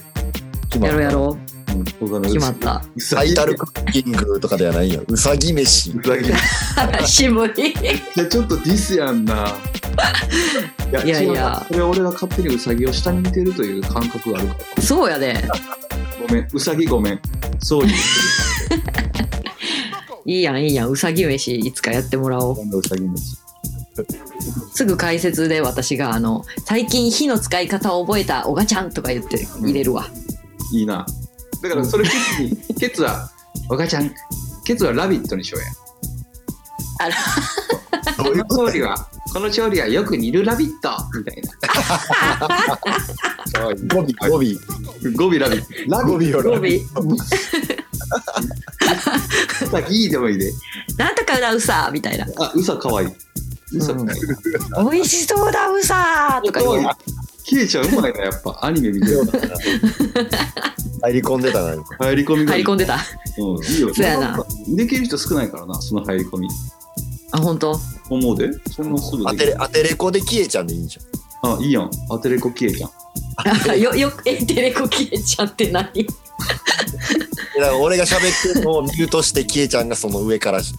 S3: やろうやろ
S4: う
S3: 決まった
S4: うさぎ
S5: タイタルクッキングとかではないよ。うさぎ飯。
S4: うさぎ飯
S3: 渋い
S4: いやちょっとディスやんな。い
S3: いやいや
S4: 違うそれは俺が勝手にウサギを下に見てるという感覚があるから。
S3: そうやで
S4: ごめん、ウサギごめん。そういう。
S3: いいやんいいやんうさぎ飯いつかやってもらおう
S4: 今度ウサギ飯。
S3: すぐ解説で私があの最近火の使い方を覚えたおがちゃんとか言って入れるわ、
S4: いいな。だからそれケツに、ケツは、お母ちゃん、ケツはラビットにしようや。
S3: あら
S4: この調理は、この調理はよく似るラビットみたいな。そう
S5: 語尾、語尾。
S4: 語尾ラビット。ラ
S5: 語尾
S4: ビット。ウサギでもいいで。
S3: なんとかだうさみたいな
S4: あ、ウサかわいい。ウサかわいい。
S3: 美味しそうだうさとか言う
S4: キエちゃんうまいな、やっぱ。アニメ見てる。
S5: 入り込んでたな。
S4: 入り込み。
S3: 入り込んでた
S4: うん、いいよ。
S3: そうやな
S4: できる人少ないからな、その入り込み。
S3: あ本当？
S4: 思うでそんなすぐ
S5: 当
S4: できる。
S5: てれ当てれこでキエちゃんでいいんじゃん。
S4: あ、いいやん。アテレコキエちゃん。
S3: あ よよえテレコ消えちゃって何
S5: だから俺が喋ってるのをミュートしてキエちゃんがその上からし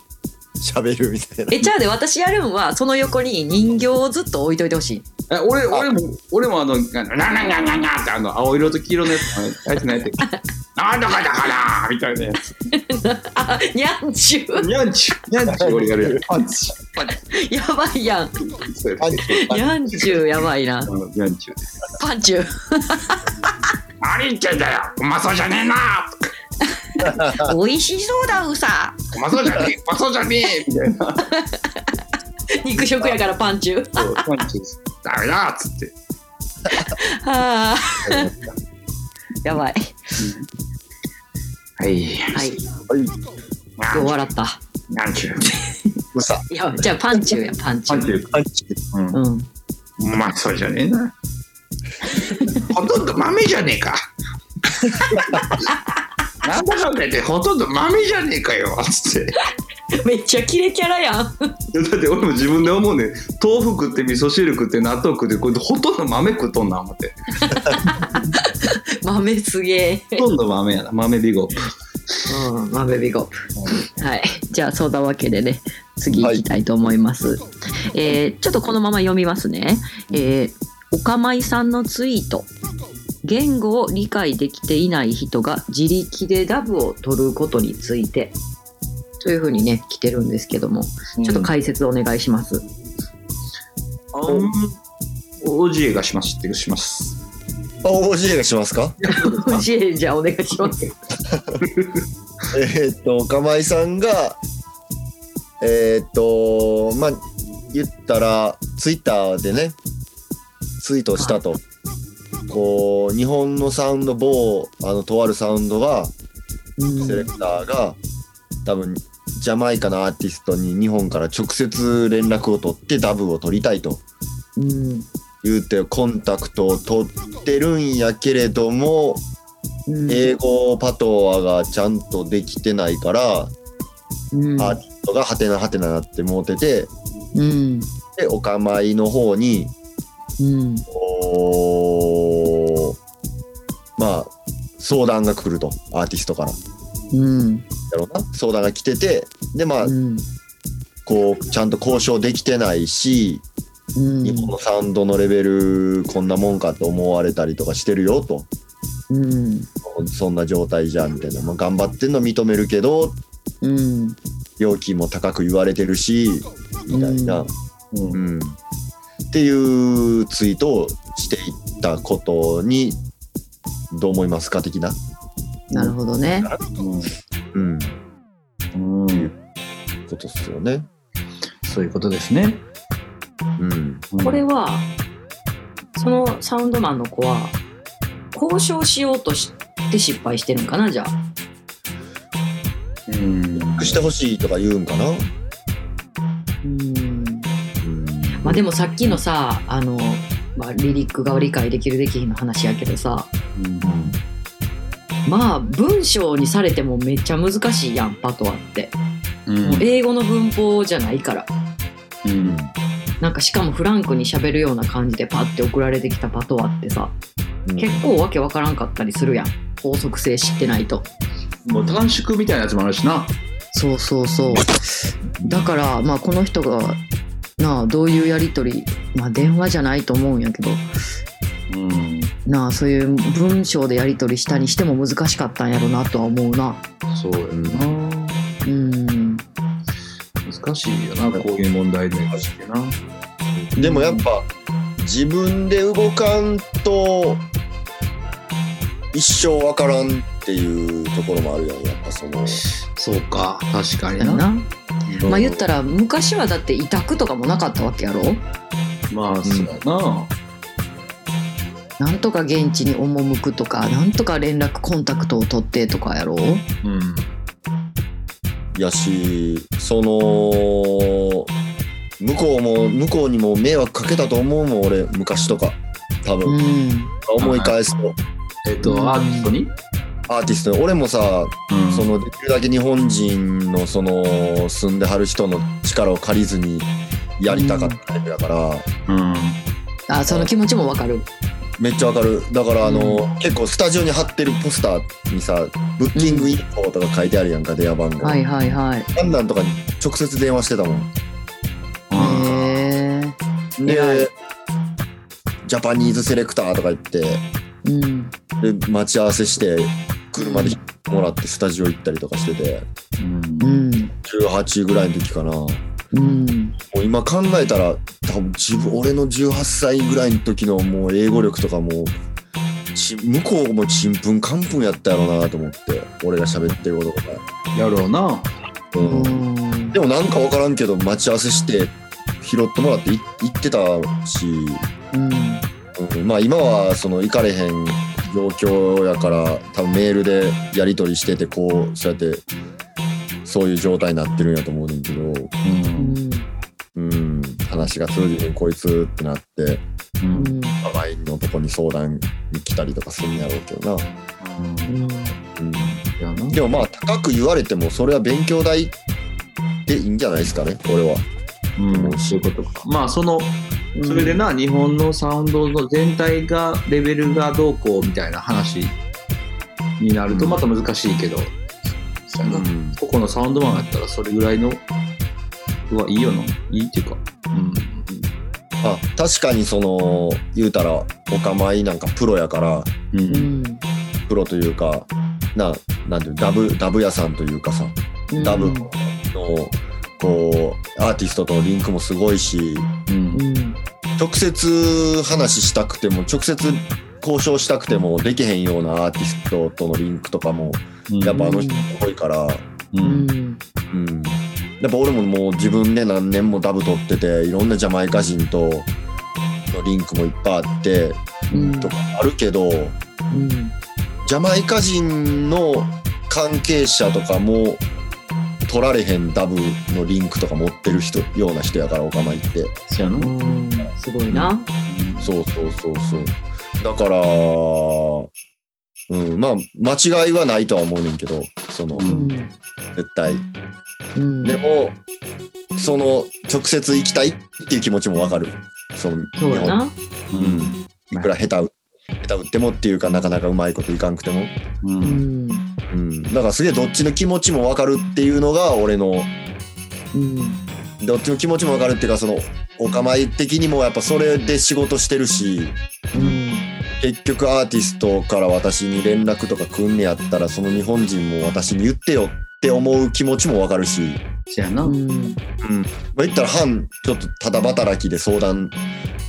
S5: 喋るみたいな。
S3: えじゃあで私やるんはその横に人形をずっと置いといてほしい
S4: え、俺、俺も、俺もあの、ななななななってあの、青色と黄色のやつ、あいつ何やって なんだかだからみたいなやつ。
S3: あにゃんちゅう
S4: にゃんちゅう、にゃんちゅう俺やるやん。パンチ。パンチ。
S3: やばいやんにゃんちゅうやばいな
S4: にゃんちゅう。
S3: パンチュー
S4: 何言ってんだようまそうじゃねえな
S3: 美味しそうだうさ
S4: うまそうじゃねえう まそうじゃねえみたいな。
S3: 肉食やからパンチュー
S4: そう、パンチです。ダメだっつって。
S3: はあやばい
S4: はい。
S3: はい
S4: な
S3: 笑った
S4: なんちゅう。
S5: うさ。
S3: いやじゃあパンチューやパンチュー
S4: パンチュー。
S5: パンチ
S4: うん。
S3: うん
S4: うまそうじゃねえな。ほとんど豆じゃねえか。なんだかんだ言ってほとんど豆じゃねえかよつって。
S3: めっちゃキレキャラやん
S4: だって俺も自分で思うね豆腐食って味噌汁食って納豆食ってこれほとんど豆食っとんな思って
S3: 豆すげえ
S4: ほとんど豆やな豆ビゴ
S3: うん、まあベビーゴー。はい。じゃあ、そんなわけでね、次行きたいと思います。えーちょっとこのまま読みますね。えーおかまいさんのツイート。言語を理解できていない人が自力でダブを取ることについて。というふうにね、来てるんですけども、ちょっと解説お願いします。
S4: うんおじえがしますってします
S5: あ、OJ がしますか？
S3: 教えじゃあお願いします。
S5: えーっと、かまいさんが、えーっと、まあ、言ったら、ツイッターでね、ツイートしたと。こう日本のサウンド某あのとあるサウンドが
S3: うん。
S5: セレクターが多分ジャマイカのアーティストに日本から直接連絡を取ってダブを取りたいと。
S3: うん
S5: 言うてコンタクトを取ってるんやけれども
S3: うん。
S5: 英語パトワがちゃんとできてないから
S3: うん。
S5: アーティストがハテナハテナなってもうてて
S3: うん。
S5: でお構いの方に
S3: うん。
S5: こうまあ相談が来るとアーティストから。
S3: うん。
S5: やろうな。相談が来ててでまあ
S3: うん。
S5: こうちゃんと交渉できてないし
S3: うん。
S5: 日本のサウンドのレベルこんなもんかと思われたりとかしてるよと。
S3: うん。
S5: そんな状態じゃみたいな、まあ、頑張ってんの認めるけど
S3: うん。
S5: 料金も高く言われてるしみたいな、
S4: うん。
S5: うん。っていうツイートをしていったことにどう思いますか的な、
S3: なるほどね。
S5: うん、
S4: うん。うん。
S5: ことっすよね。
S4: そういうことですね。
S5: うん、
S3: これはそのサウンドマンの子は交渉しようとして失敗してるん。かなじゃあ
S4: うん。
S5: してほしいとか言うん。かな、
S3: うん。
S5: うん、
S3: まあでもさっきのさあの、まあ、リリックが理解できるできひんの話やけどさ。まあ文章にされてもめっちゃ難しいやんパトワって、
S4: うん。
S3: もう英語の文法じゃないから。
S4: うん。
S3: なんかしかもフランクに喋るような感じでパッて送られてきたパトワってさ。
S5: うん。
S3: 結構わけわからんかったりするやん。法則性知ってないと。
S4: もう短縮みたいなやつもあるしな。
S3: そうそうそう。だからまあこの人がなあどういうやり取り。まあ電話じゃないと思うんやけど。
S4: うん。
S3: なあそういう文章でやり取りしたにしても難しかったんやろなとは思うな。
S4: そうや
S5: うん
S4: な。
S3: うん。
S4: 難しいよな、こういう問題で。確かな。
S5: でもやっぱ自分で動かんと一生わからんっていうところもあるやん。やっぱその
S4: そうか、確かに
S3: やまあ言ったら昔はだって委託とかもなかったわけやろ？
S4: まあ、そうやな。
S3: なんとか現地に赴くとかなんとか連絡コンタクトを取ってとかやろ？
S4: うん。
S5: やしその向こうも向こうにも迷惑かけたと思うもん俺昔とか。多
S3: う
S5: 分、
S3: ん。
S5: 思い返すと。
S4: えっと、
S3: うん。
S4: アーティストに？
S5: アーティスト。に俺もさ
S4: うん。
S5: そのできるだけ日本人のその住んではる人の力を借りずにやりたかったタイプだから、
S4: うん。
S3: あその気持ちもわかる。
S5: めっちゃわかる。だからあの、結構スタジオに貼ってるポスターにさブッキングインフォとか書いてあるやんか電話番号、
S3: はいはいはい。
S5: あんなんとかに直接電話してたもん。
S3: へえ
S5: でジャパニーズセレクターとか言って
S3: うん。
S5: で待ち合わせして車でもらってスタジオ行ったりとかしてて。
S4: うん。
S3: うん
S5: 18ぐらいの時かな。も
S3: うん。
S5: う今考えたら多分自分俺の18歳ぐらいの時のもう英語力とかもち向こうもちんぷんかんぷんやったやろうなと思って俺が喋ってることとか、
S4: やろうな。
S5: うん。
S3: うん。
S5: でもなんか分からんけど待ち合わせして拾ってもらってい行ってたし、
S3: うん
S5: うん、まあ今はその行かれへん状況やから多分メールでやり取りしててこうそうやってそういう状態になってるんやと思うねんけど、
S4: うん。
S3: うん。
S5: うん、話が通じてこいつってなって
S4: う
S3: うん。ん
S5: 互いのとこに相談に来たりとかするんやろうけどな、
S3: うん。
S5: でもまあ高く言われてもそれは勉強代でいいんじゃないですかね俺は。
S4: うん、そういうことか。まあ、その、それでな、日本のサウンドの全体が、レベルがどうこうみたいな話になると、また難しいけど、そう
S5: ん
S4: ここのサウンドマンやったら、それぐらいの、うわ、いいよな。いいっていうか、うん。
S5: あ確かにその言うたらお構いなんかプロやから
S4: う。
S3: うんん
S5: プロというかななんていうダブダブ屋さんというかさ
S3: うん
S5: ダブのこうアーティストとのリンクもすごいし
S4: うん。
S3: う。ん。
S5: 直接話したくても直接交渉したくてもできへんようなアーティストとのリンクとかもやっぱあの人すごいから、
S4: う。
S3: うんん。
S5: うん、やっぱ俺ももう自分で何年もダブ取ってていろんなジャマイカ人とのリンクもいっぱいあって
S3: うん。
S5: とかあるけど、
S3: うん。
S5: ジャマイカ人の関係者とかも取られへんダブのリンクとか持ってる人ような人やからオカマイって。
S4: そうやな。
S3: うんすごいな。
S5: そうそうそうそう。だからうんまあ間違いはないとは思うねんけどその、
S4: うん。
S3: うん
S5: 絶対。
S3: うん。
S5: でもその直接行きたいっていう気持ちもわかる。その
S3: そうやな。
S5: うん。いくら下手う下手打ってもっていうかなかなかうまいこといかんくても。
S4: う
S3: うん。ん
S5: うん。だからすげえどっちの気持ちもわかるっていうのが俺の。
S3: うん。
S5: どっちの気持ちもわかるっていうかそのお構い的にもやっぱそれで仕事してるし。
S3: うん。
S5: 結局アーティストから私に連絡とか来んねやったらその日本人も私に言ってよって思う気持ちもわかるし、
S4: そうやな。
S3: うん。
S5: まあ、言ったら半ちょっとただ働きで相談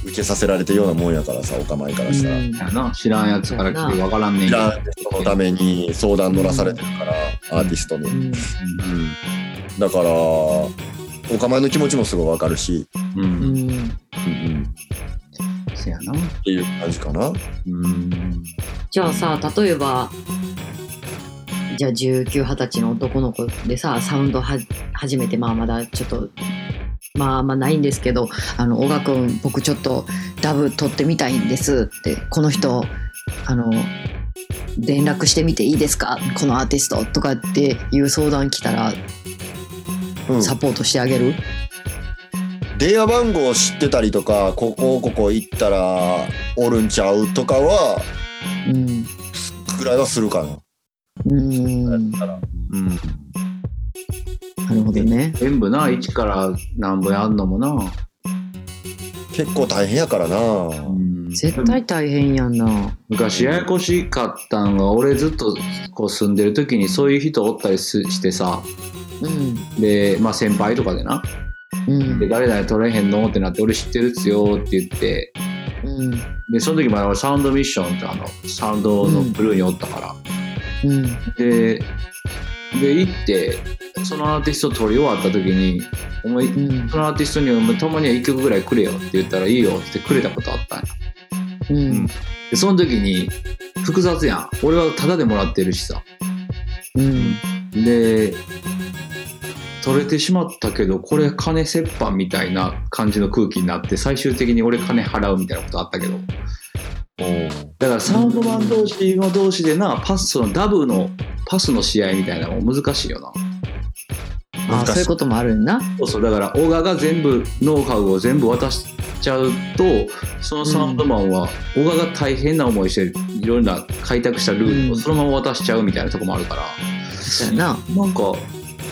S5: 受けさせられてるようなもんやからさお構いからしたら。
S3: うん。
S4: やな。知らんやつから来て分からんねん。けど
S5: 知らん人のために相談乗らされてるから、アーティストに。
S3: うん。
S5: うん。だからお構いの気持ちもすごいわかるし、
S4: う
S3: うん。ん
S5: うんうん、
S4: そうやな。
S5: っていう感じかな。
S4: うん。
S3: じゃあさ例えばじゃあ1920歳の男の子でさサウンドは初めてまあまだちょっとまあまあないんですけど「あの小川君僕ちょっとダブ取ってみたいんです」って「この人あの連絡してみていいですか？このアーティスト」とかっていう相談来たら
S5: うん、
S3: サポートしてあげる、
S5: 電話番号知ってたりとかここここ行ったらおるんちゃうとかは
S3: うん。
S5: ぐらいはするかな。
S3: うん。な
S5: うん、
S3: るほどね。
S4: 全部な1から何ぼやんのもな。
S5: 結構大変やからな。
S4: うん。
S3: 絶対大変やんな。
S4: 昔ややこしかったんが俺ずっとこう住んでる時にそういう人おったりすしてさ。
S3: うん。
S4: でまあ先輩とかでな。
S3: うん。
S4: で誰々取れへんのってなって俺知ってるっすよって言って。
S3: うん。
S4: でその時まだ俺サウンドミッションってあのサウンドのブルーにおったから、
S3: うん。
S4: でで行ってそのアーティスト取り終わった時に「お前
S3: うん。
S4: そのアーティストにお前たまには1曲ぐらいくれよ」って言ったら「いいよ」ってくれたことあったんや。
S3: うん。
S4: でその時に複雑やん。俺はタダでもらってるしさ。
S3: うん。
S4: で取れてしまったけどこれ金折半みたいな感じの空気になって最終的に俺金払うみたいなことあったけど。だからサウンドマン同士の同士でなパスそのダブのパスの試合みたいなのも難しいよな。
S3: あそういうこともあるんな
S4: そうそう。だから小川が全部ノウハウを全部渡しちゃうとそのサウンドマンは小川が大変な思いしていろんな開拓したルートをそのまま渡しちゃうみたいなとこもあるから、
S3: そうやな。
S4: なんか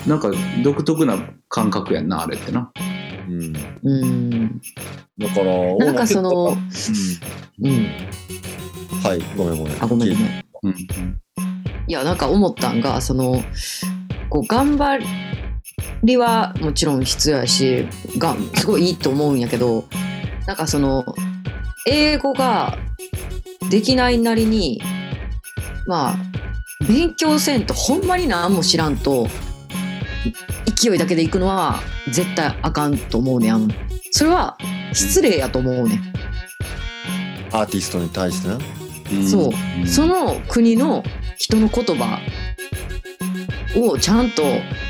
S4: なんか独特な感覚やんなあれってな。
S5: うん、だ
S3: うん。
S5: から
S3: なんかそのうん。
S5: はいごめんごめん。
S3: あごめんごめん
S4: うん。
S3: いやなんか思ったんがそのこう頑張りはもちろん必要やしがすごいいいと思うんやけどなんかその英語ができないなりにまあ勉強せんとほんまに何も知らんと勢いだけで行くのは絶対あかんと思うねんそれは失礼やと思うねん。
S5: アーティストに対してな。
S3: そう。その国の人の言葉をちゃんと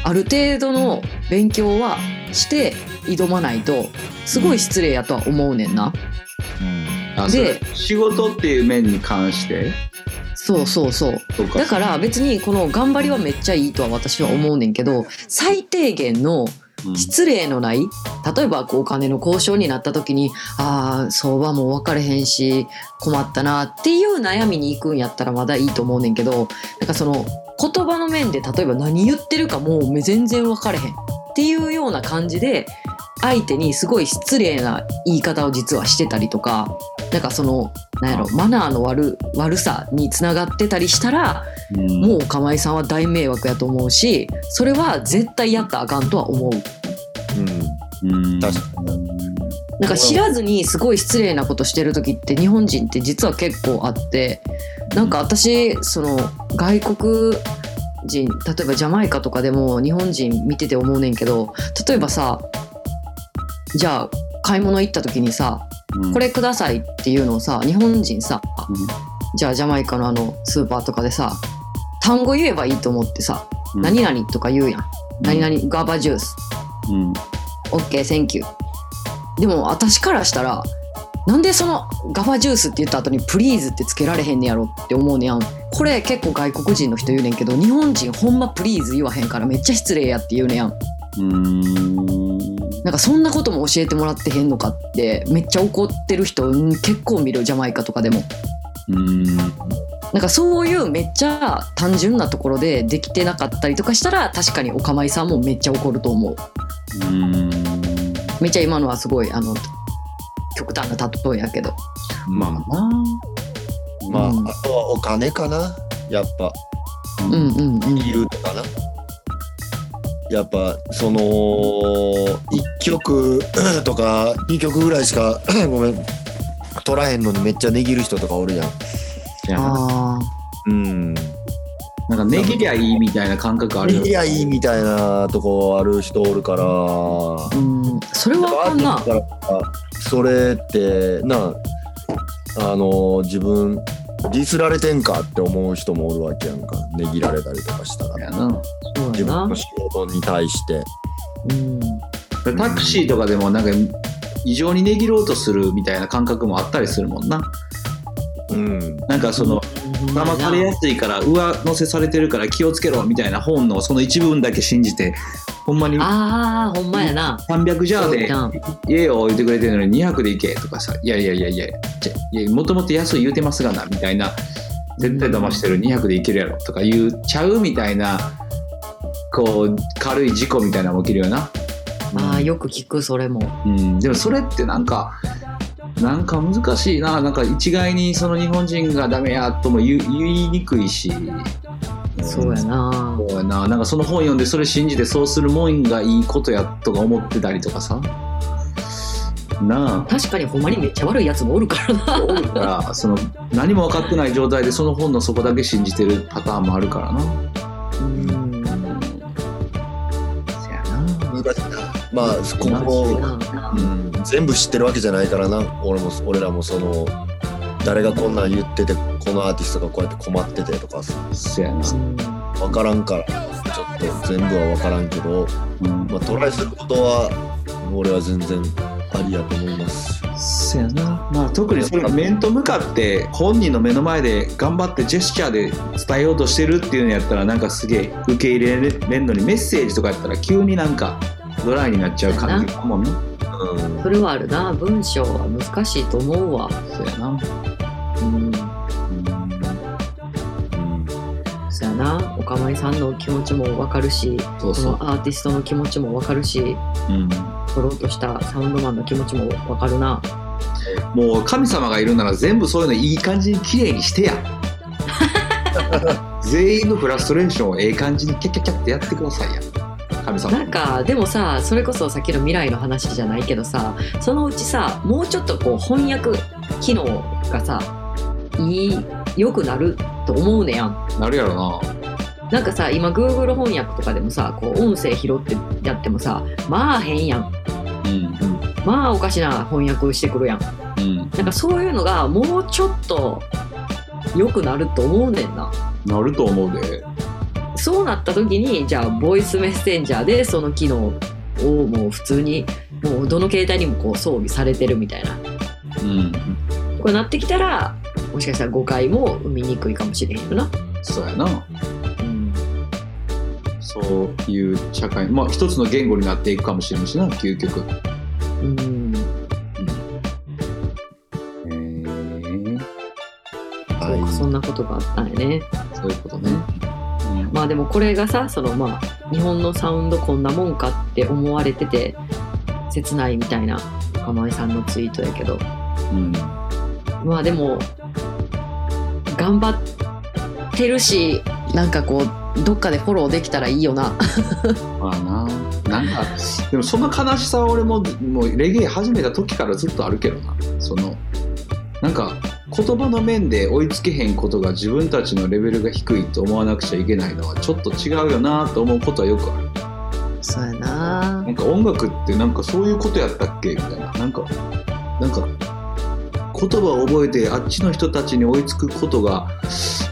S3: ある程度の勉強はして挑まないとすごい失礼やとは思うねんな。
S4: あ
S3: で
S4: それ仕事っていう面に関して
S3: そうそうそう。
S4: そうか
S3: だから別にこの頑張りはめっちゃいいとは私は思うねんけど最低限の
S4: うん
S3: 失礼のない例えばこうお金の交渉になった時にああ相場も分かれへんし困ったなっていう悩みに行くんやったらまだいいと思うねんけどなんかその言葉の面で例えば何言ってるかもう全然分かれへんっていうような感じで相手にすごい失礼な言い方を実はしてたりとかなんかそのなんやろマナーの悪悪さにつながってたりしたら
S4: うん。
S3: もう釜井さんは大迷惑やと思うしそれは絶対やったらあかんとは思う。
S5: うん、
S4: うん。
S5: 確
S3: なんか知らずにすごい失礼なことしてる時って日本人って実は結構あってなんか私その外国人例えばジャマイカとかでも日本人見てて思うねんけど例えばさじゃあ買い物行った時にさ「これください」っていうのをさ日本人さじゃあジャマイカのあのスーパーとかでさ単語言えばいいと思ってさ「
S4: うん。
S3: 何々」とか言うやん「何々グァバジュース」
S4: うん「
S3: OK thank you」でも私からしたらなんでそのグァバジュースって言った後に「please」ってつけられへんねやろって思うねやん。これ結構外国人の人言うねんけど日本人ほんま「please」言わへんからめっちゃ失礼やって言うねやん。
S4: うん
S3: なんかそんなことも教えてもらってへんのかってめっちゃ怒ってる人うん結構見るジャマイカとかでも。
S4: うん
S3: なんかそういうめっちゃ単純なところでできてなかったりとかしたら確かにおかまいさんもめっちゃ怒ると思う。
S4: うん
S3: めっちゃ今のはすごいあの極端な例えやけど。
S4: まあな
S5: まあ、
S3: うん。
S5: あとはお金かな。やっぱ。
S3: うんうんうん。
S5: いるとかなやっぱその1曲 とか2曲ぐらいしか ごめん。取らへんのにめっちゃ値切る人とかおるやん。
S3: あ
S5: うん。
S4: なんか値切りゃいいみたいな感覚あるよ。
S5: いやいいみたいなとこある人おるから。
S3: ーうん。それはあかんな。
S5: それってなあの自分ディスられてんかって思う人もおるわけやんか。値切られたりとかしたら。
S4: やな
S5: 自分の仕事に対して。
S3: うん。
S4: タクシーとかでもなんか異常に値切ろうとするみたいな感覚もあったりするもんな。
S5: うん。
S4: なんかその騙されやすいから上乗せされてるから気をつけろみたいな本のその一部分だけ信じてほんまに
S3: ああほんまやな。
S4: 300ジャーで
S3: そう「
S4: 家よ」言ってくれてるのに200で行けとかさ「いやいやいやいやじゃいやもともと安い言うてますがな」みたいな「絶対騙してる200で行けるやろ」とか言っちゃうみたいなこう軽い事故みたいなのも起きるよな。
S3: あーよく聞くそれも。
S4: うん、でもそれってなんかなんか難しいな。なんか一概にその日本人がダメやとも言いにくいし。
S3: そうやな。
S4: そうやな。なんかその本読んでそれ信じてそうするもんがいいことやとか思ってたりとかさ。な
S3: 確かにほんまにめっちゃ悪いやつもおるからな。
S4: あ多いからその何も分かってない状態でその本のそこだけ信じてるパターンもあるからな。
S3: うん
S5: まあここうん全部知ってるわけじゃないからな。俺も俺らもその誰がこんなん言っててこのアーティストがこうやって困っててとかさ
S4: そやな。
S5: 分からんからちょっと全部は分からんけど、
S4: うん。
S5: まあ、トライすることは俺は全然ありやと思います。
S4: そやな、まあ、特にそれが面と向かって本人の目の前で頑張ってジェスチャーで伝えようとしてるっていうのやったらなんかすげえ受け入れれんのにメッセージとかやったら急になんかドライになっちゃう感じかもんな。
S5: うん。
S3: それはあるな。文章は難しいと思うわ。
S4: そうやな。
S3: うん。
S5: うん。
S3: そうやな。おかまいさんの気持ちもわかるし
S4: そうそ
S3: のアーティストの気持ちもわかるし
S4: うん。
S3: 取ろうとしたサウンドマンの気持ちもわかるな。
S4: もう神様がいるなら全部そういうのいい感じに綺麗にしてや。全員のフラストレーションをええ感じにキャッキャッキャってやってくださいや神様。
S3: なんかでもさそれこそさっきの未来の話じゃないけどさそのうちさもうちょっとこう翻訳機能がさいい良くなると思うねやん。
S4: なるやろな。
S3: なんかさ今 Google 翻訳とかでもさこう音声拾ってやってもさまあ変やん。
S4: うん。
S3: まあおかしな翻訳してくるやん。
S4: うん。
S3: なんかそういうのがもうちょっと良くなると思うねんな。
S4: なると思うで
S3: そうなった時にじゃあボイスメッセンジャーでその機能をもう普通にもうどの携帯にもこう装備されてるみたいな。
S4: うん。
S3: これなってきたらもしかしたら誤解も生みにくいかもしれへんよな。
S4: そうやな。
S3: うん。
S4: そういう社会まあ一つの言語になっていくかもしれんしな究極。へ
S3: うんそんなことがあったんやね。
S4: そういうことね、
S3: まあでもこれがさそのまあ日本のサウンドこんなもんかって思われてて切ないみたいな釜井さんのツイートやけど。
S4: うん。
S3: まあでも頑張ってるしなんかこうどっかでフォローできたらいいよな。
S4: まあな。なんかでもその悲しさは俺ももうレゲエ始めた時からずっとあるけどな。そのなんか言葉の面で追いつけへんことが自分たちのレベルが低いと思わなくちゃいけないのはちょっと違うよなと思うことはよくある。
S3: そうやな。
S4: なんか音楽ってなんかそういうことやったっけみたいな。なんかなんか言葉を覚えてあっちの人たちに追いつくことが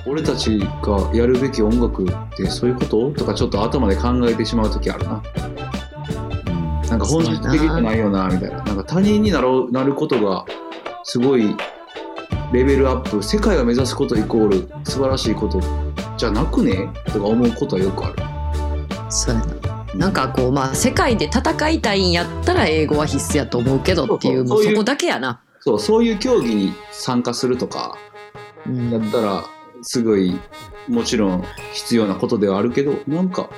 S4: 俺たちがやるべき音楽ってそういうこと？とかちょっと頭で考えてしまう時あるな。なんか本質的じゃないよなみたいな。なんか他人になろうなることがすごいレベルアップ世界を目指すことイコール素晴らしいことじゃなくね？とか思うことはよくある。
S3: そうやな。なんかこうまあ世界で戦いたいんやったら英語は必須やと思うけどっていう
S4: そ
S3: こだけやな、
S4: そうそういう競技に参加するとか
S3: うん。
S4: だったらすごいもちろん必要なことではあるけどなんか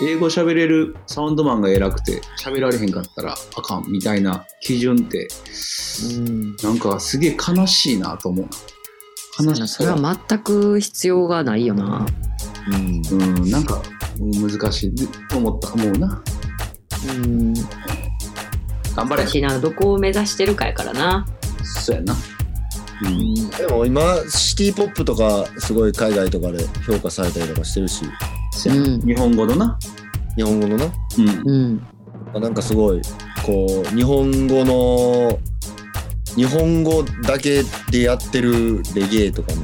S4: 英語喋れるサウンドマンが偉くて喋られへんかったらあかんみたいな基準って
S3: うん。
S4: なんかすげえ悲しいなと思うな。悲し
S3: それは全く必要がないよな。
S5: うん。
S4: うんなんかうん難しいと思った思うな。
S3: うん。
S4: 頑張れ。
S3: しなどこを目指してるかやからな。
S4: そうやな。うん。
S5: でも今シティポップとかすごい海外とかで評価されたりとかしてるし。
S4: そう
S3: ん。
S4: 日本語のな。
S5: 日本語のな？
S4: うん。
S3: うん。
S5: なんかすごいこう日本語の日本語だけでやってるレゲエとかも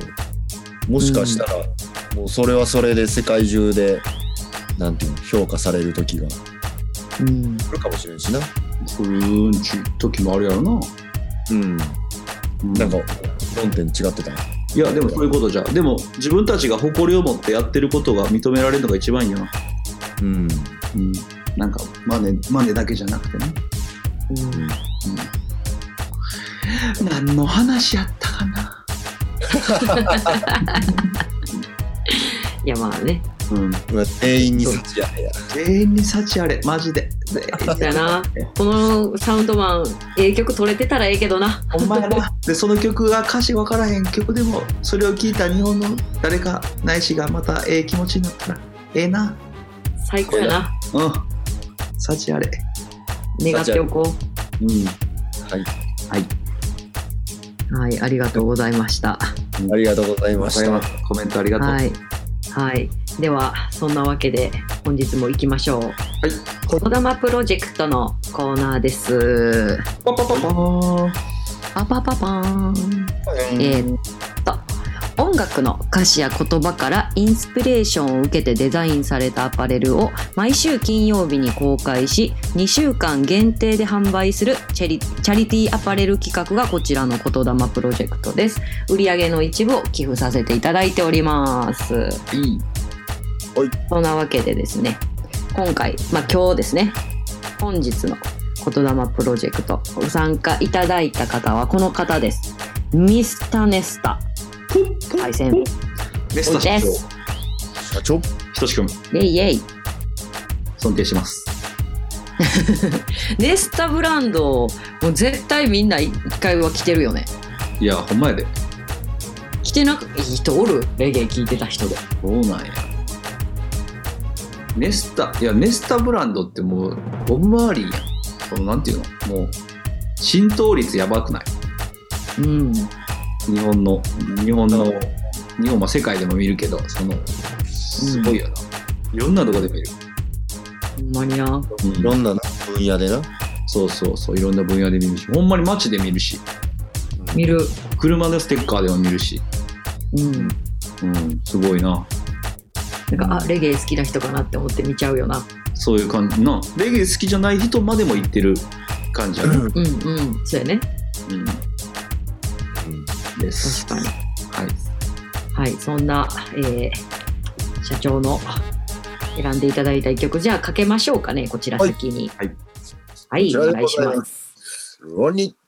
S5: もしかしたらもうそれはそれで世界中でなんていうの評価される時が
S3: うん。
S5: 来るかもしれんしな。
S4: ふーんちゅう時もあるやろな、
S5: うん。
S4: うん。
S5: なんか論点違ってた
S4: いやでもそういうことじゃでも自分たちが誇りを持ってやってることが認められるのが一番いいよな、
S5: うん。
S4: うん、なんか真似真似だけじゃなくてね、うん、何の話やったかな、
S3: いやまあね
S4: うん、
S5: うわ店員に幸あれや
S4: 全員に幸あれマジで。
S3: そうやな。このサウンドマンええ曲取れてたらええけどな。
S4: ほんまやな。でその曲が歌詞分からへん曲でもそれを聞いた日本の誰かないしがまたええ気持ちになったらええな。
S3: 最高やな。
S4: うん。幸あれ。
S3: 願っておこ
S4: う。ん。
S5: はい。
S4: はい。
S3: うはいありがとうございました。
S5: ありがとうございました。
S4: コメントありがとう。
S3: はい。はいではそんなわけで本日も行きましょう。はい。こだまプロジェクトのコーナーです。
S4: パパパパーン。
S3: パパパパーンえーっと音楽の歌詞や言葉からインスピレーションを受けてデザインされたアパレルを毎週金曜日に公開し2週間限定で販売するチャリチャリティーアパレル企画がこちらの言霊プロジェクトです。売上の一部を寄付させていただいております。
S4: いい。
S3: そんなわけでですね今回まあ今日ですね本日の言霊プロジェクトご参加いただいた方はこの方です。ミスタネスタパイセン
S4: ネスタ社長。
S3: です。
S5: 社長。
S4: ひとしくん、
S3: イェイイェイ。
S4: 尊敬します。
S3: ネスタブランドもう絶対みんな一回は着てるよね。
S4: いや、ほんまやで。
S3: 着てなくいい人おる？レゲエ聞いてた人で。
S4: そうなんや。ネスタ、いや、ネスタブランドってもう、ボブ・マーリーやん。この、なんていうの？もう、浸透率やばくない？
S3: うん。
S4: 日本の、日本の、日本は世界でも見るけど、その、すごいよな。いろんなとこで見る。
S3: ほんまにな。
S4: うん。
S5: いろんなな分野でな。
S4: そうそうそう、いろんな分野で見るし、ほんまに街で見るし、
S3: 見る。
S4: 車のステッカーでも見るし、
S3: うん。
S4: うん、すごいな。
S3: なんかあレゲエ好きな人かなって思って見ちゃうよな。
S4: そういう感じな。レゲエ好きじゃない人までも言ってる感じやな。
S3: うん。うんそうやね。
S4: うん。です。
S3: 確かに。
S4: はい。
S3: はい。そんな、えー社長の選んでいただいた一曲。じゃあかけましょうかね。こちら先に。
S4: はい。
S3: はい、
S5: こちらで
S3: お願いしま
S5: ます。ロニ
S6: Oh,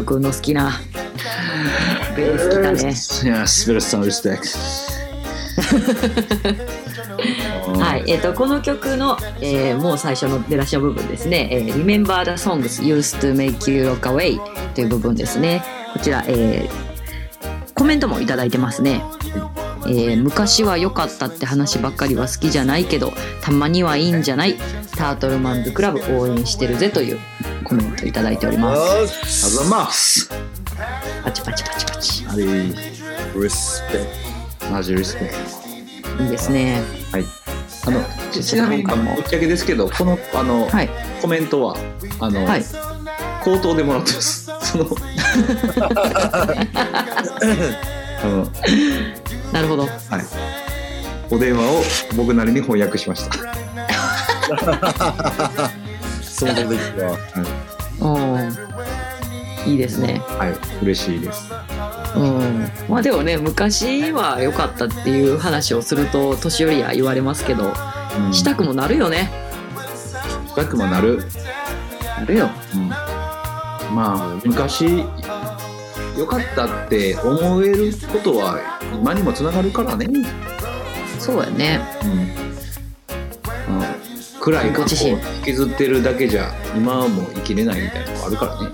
S3: ねパンチョくんの好きなベース来たね
S4: いやスベルさんリスペクト
S3: はい、えー、とこの曲の、えーもう最初の出だしの部分ですね「えー Remember the songs used to make you rock away」という部分ですねこちら、えーコメントもいただいてますね、えー昔は良かったって話ばっかりは好きじゃないけどたまにはいいんじゃないタートルマンズクラブ応援してるぜというコメントいただいております。
S4: ありがとうございます。
S3: パチパチパチパチ。
S4: あれ
S5: リスペ
S4: マジリスペク
S3: いいですね。
S4: トあのちちなみにぶっちゃけですけどこのあの、
S3: はい。
S4: コメントはあの、
S3: はい。
S4: 口頭でもらってます。その
S3: なるほど。
S4: はい。お電話を僕なりに翻訳しました
S5: 想像できたわ。
S3: おーいいですね。
S4: はい嬉しいです。
S3: うん、まあでもね昔は良かったっていう話をすると年寄りや言われますけど、
S4: うん。
S3: したくもなるよね。
S4: したくもなる。
S3: なるよ。
S4: うん。まあ昔良かったって思えることは今にもつながるからね、うん
S3: そうやね。
S4: うん暗い過去を引きずってるだけじゃ今はもう生きれないみたいなのがあるからね、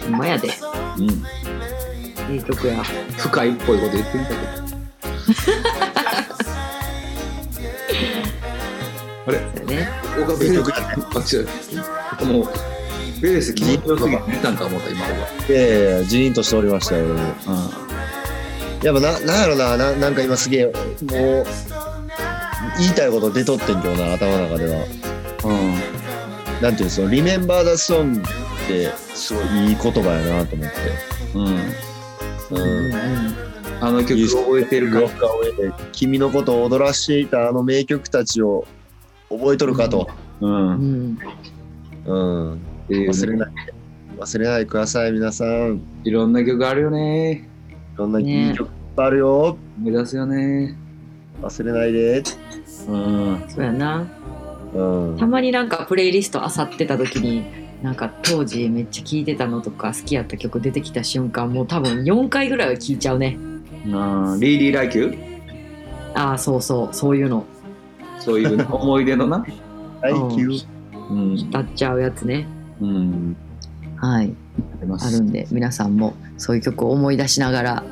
S3: ほんまやで。
S4: うん、
S3: いい曲や。
S4: 深いっぽいこと言ってみたけど。あれ？
S3: ね。
S4: 僕はベースあ違う。もうベース気に入りすぎて出たんか思った今
S5: いやいやジーンとしておりましたよ。
S4: う
S5: やっぱななんやろなななんか今すげえもう言いたいこと出とってんけどな頭の中では。
S4: んうん。
S5: なんていうのその「Remember the Song」ってすごいいい言葉やなと思って。
S4: うん、
S5: うん。
S4: あの曲覚えてるか？
S5: 君のことを踊らしていたあの名曲たちを覚えとるかと、
S4: う
S3: うん。ん。
S5: うん、忘れない。忘れないでください皆さん。
S4: いろんな曲あるよね。
S5: いろんな
S3: ね
S5: いい曲あるよ、
S4: 目指すよね。
S5: 忘れないで、
S4: うん。
S3: そうやな。
S5: うん。
S3: たまになんかプレイリスト漁ってた時になんか当時めっちゃ聴いてたのとか好きやった曲出てきた瞬間もう多分4回ぐらいは聴いちゃうね。
S4: あリーリー・ライキュ
S3: ああそうそう。そういうの。
S4: そういう 思い出のな
S5: ？Thank you
S4: うん、
S3: 歌っちゃうやつね。
S4: うん、
S3: はい。
S4: あ
S3: るんで皆さんもそういう曲を思い出しながら。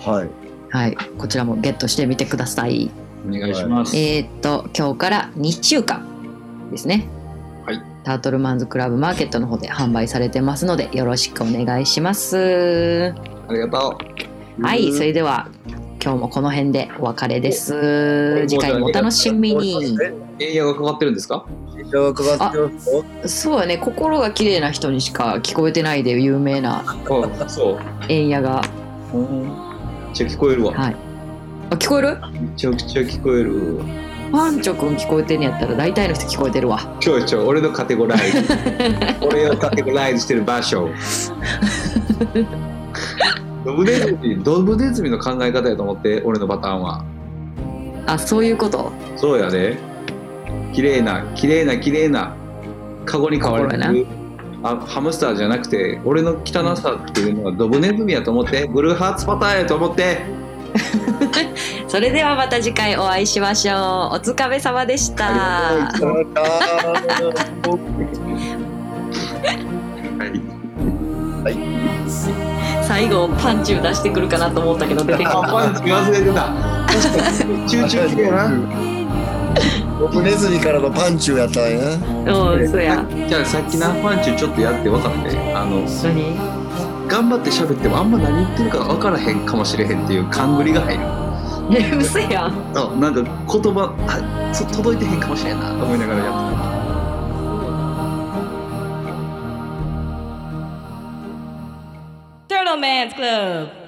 S5: はい。
S3: はい。こちらもゲットしてみてください
S4: お願いします、
S3: えーっと今日から2週間ですね。
S4: はい。
S3: タートルマンズクラブマーケットの方で販売されてますのでよろしくお願いします。
S4: ありがと
S3: はいそれでは今日もこの辺でお別れです。次回もお楽しみに。
S4: うエイヤがかかってるんですか？
S3: そうやね。心が綺麗な人にしか聞こえてないで有名な
S4: あそう。
S3: 円屋が。
S4: めっちゃ聞こえるわ、
S3: はいあ聞こえる？
S4: めちゃくちゃ聞こえる。
S3: パンチョくん聞こえてんやったら大体の人聞こえてるわ。
S4: ちょいちょい俺のカテゴライズ。俺をカテゴライズしてる場所。ドブネズミドブネズミの考え方やと思って俺のパターンは。
S3: あそういうこと？
S4: そうやで。綺麗な綺麗な綺麗なカゴに飼われるあハムスターじゃなくて俺の汚さっていうのはドブネズミやと思ってブルーハーツパターンやと思って
S3: それではまた次回お会いしましょう。お疲れ様でした。
S4: はい。
S3: 最後パンチを出してくるかなと思ったけど出てこ
S4: あ
S3: な
S4: パンチ忘れてた。中してやな。
S5: 僕ネズミからのパンチをやったんや
S3: うんそうや。
S4: じゃあさっきなパンチちょっとやって分かって。あの
S3: 何？
S4: 頑張って喋ってもあんま何言ってるか分からへんかもしれへんっていう勘繰りが入る。
S3: え嘘やん。
S4: あなんか言葉あそ届いてへんかもしれんなと思いながらやってた。
S1: Turtle Man's Club.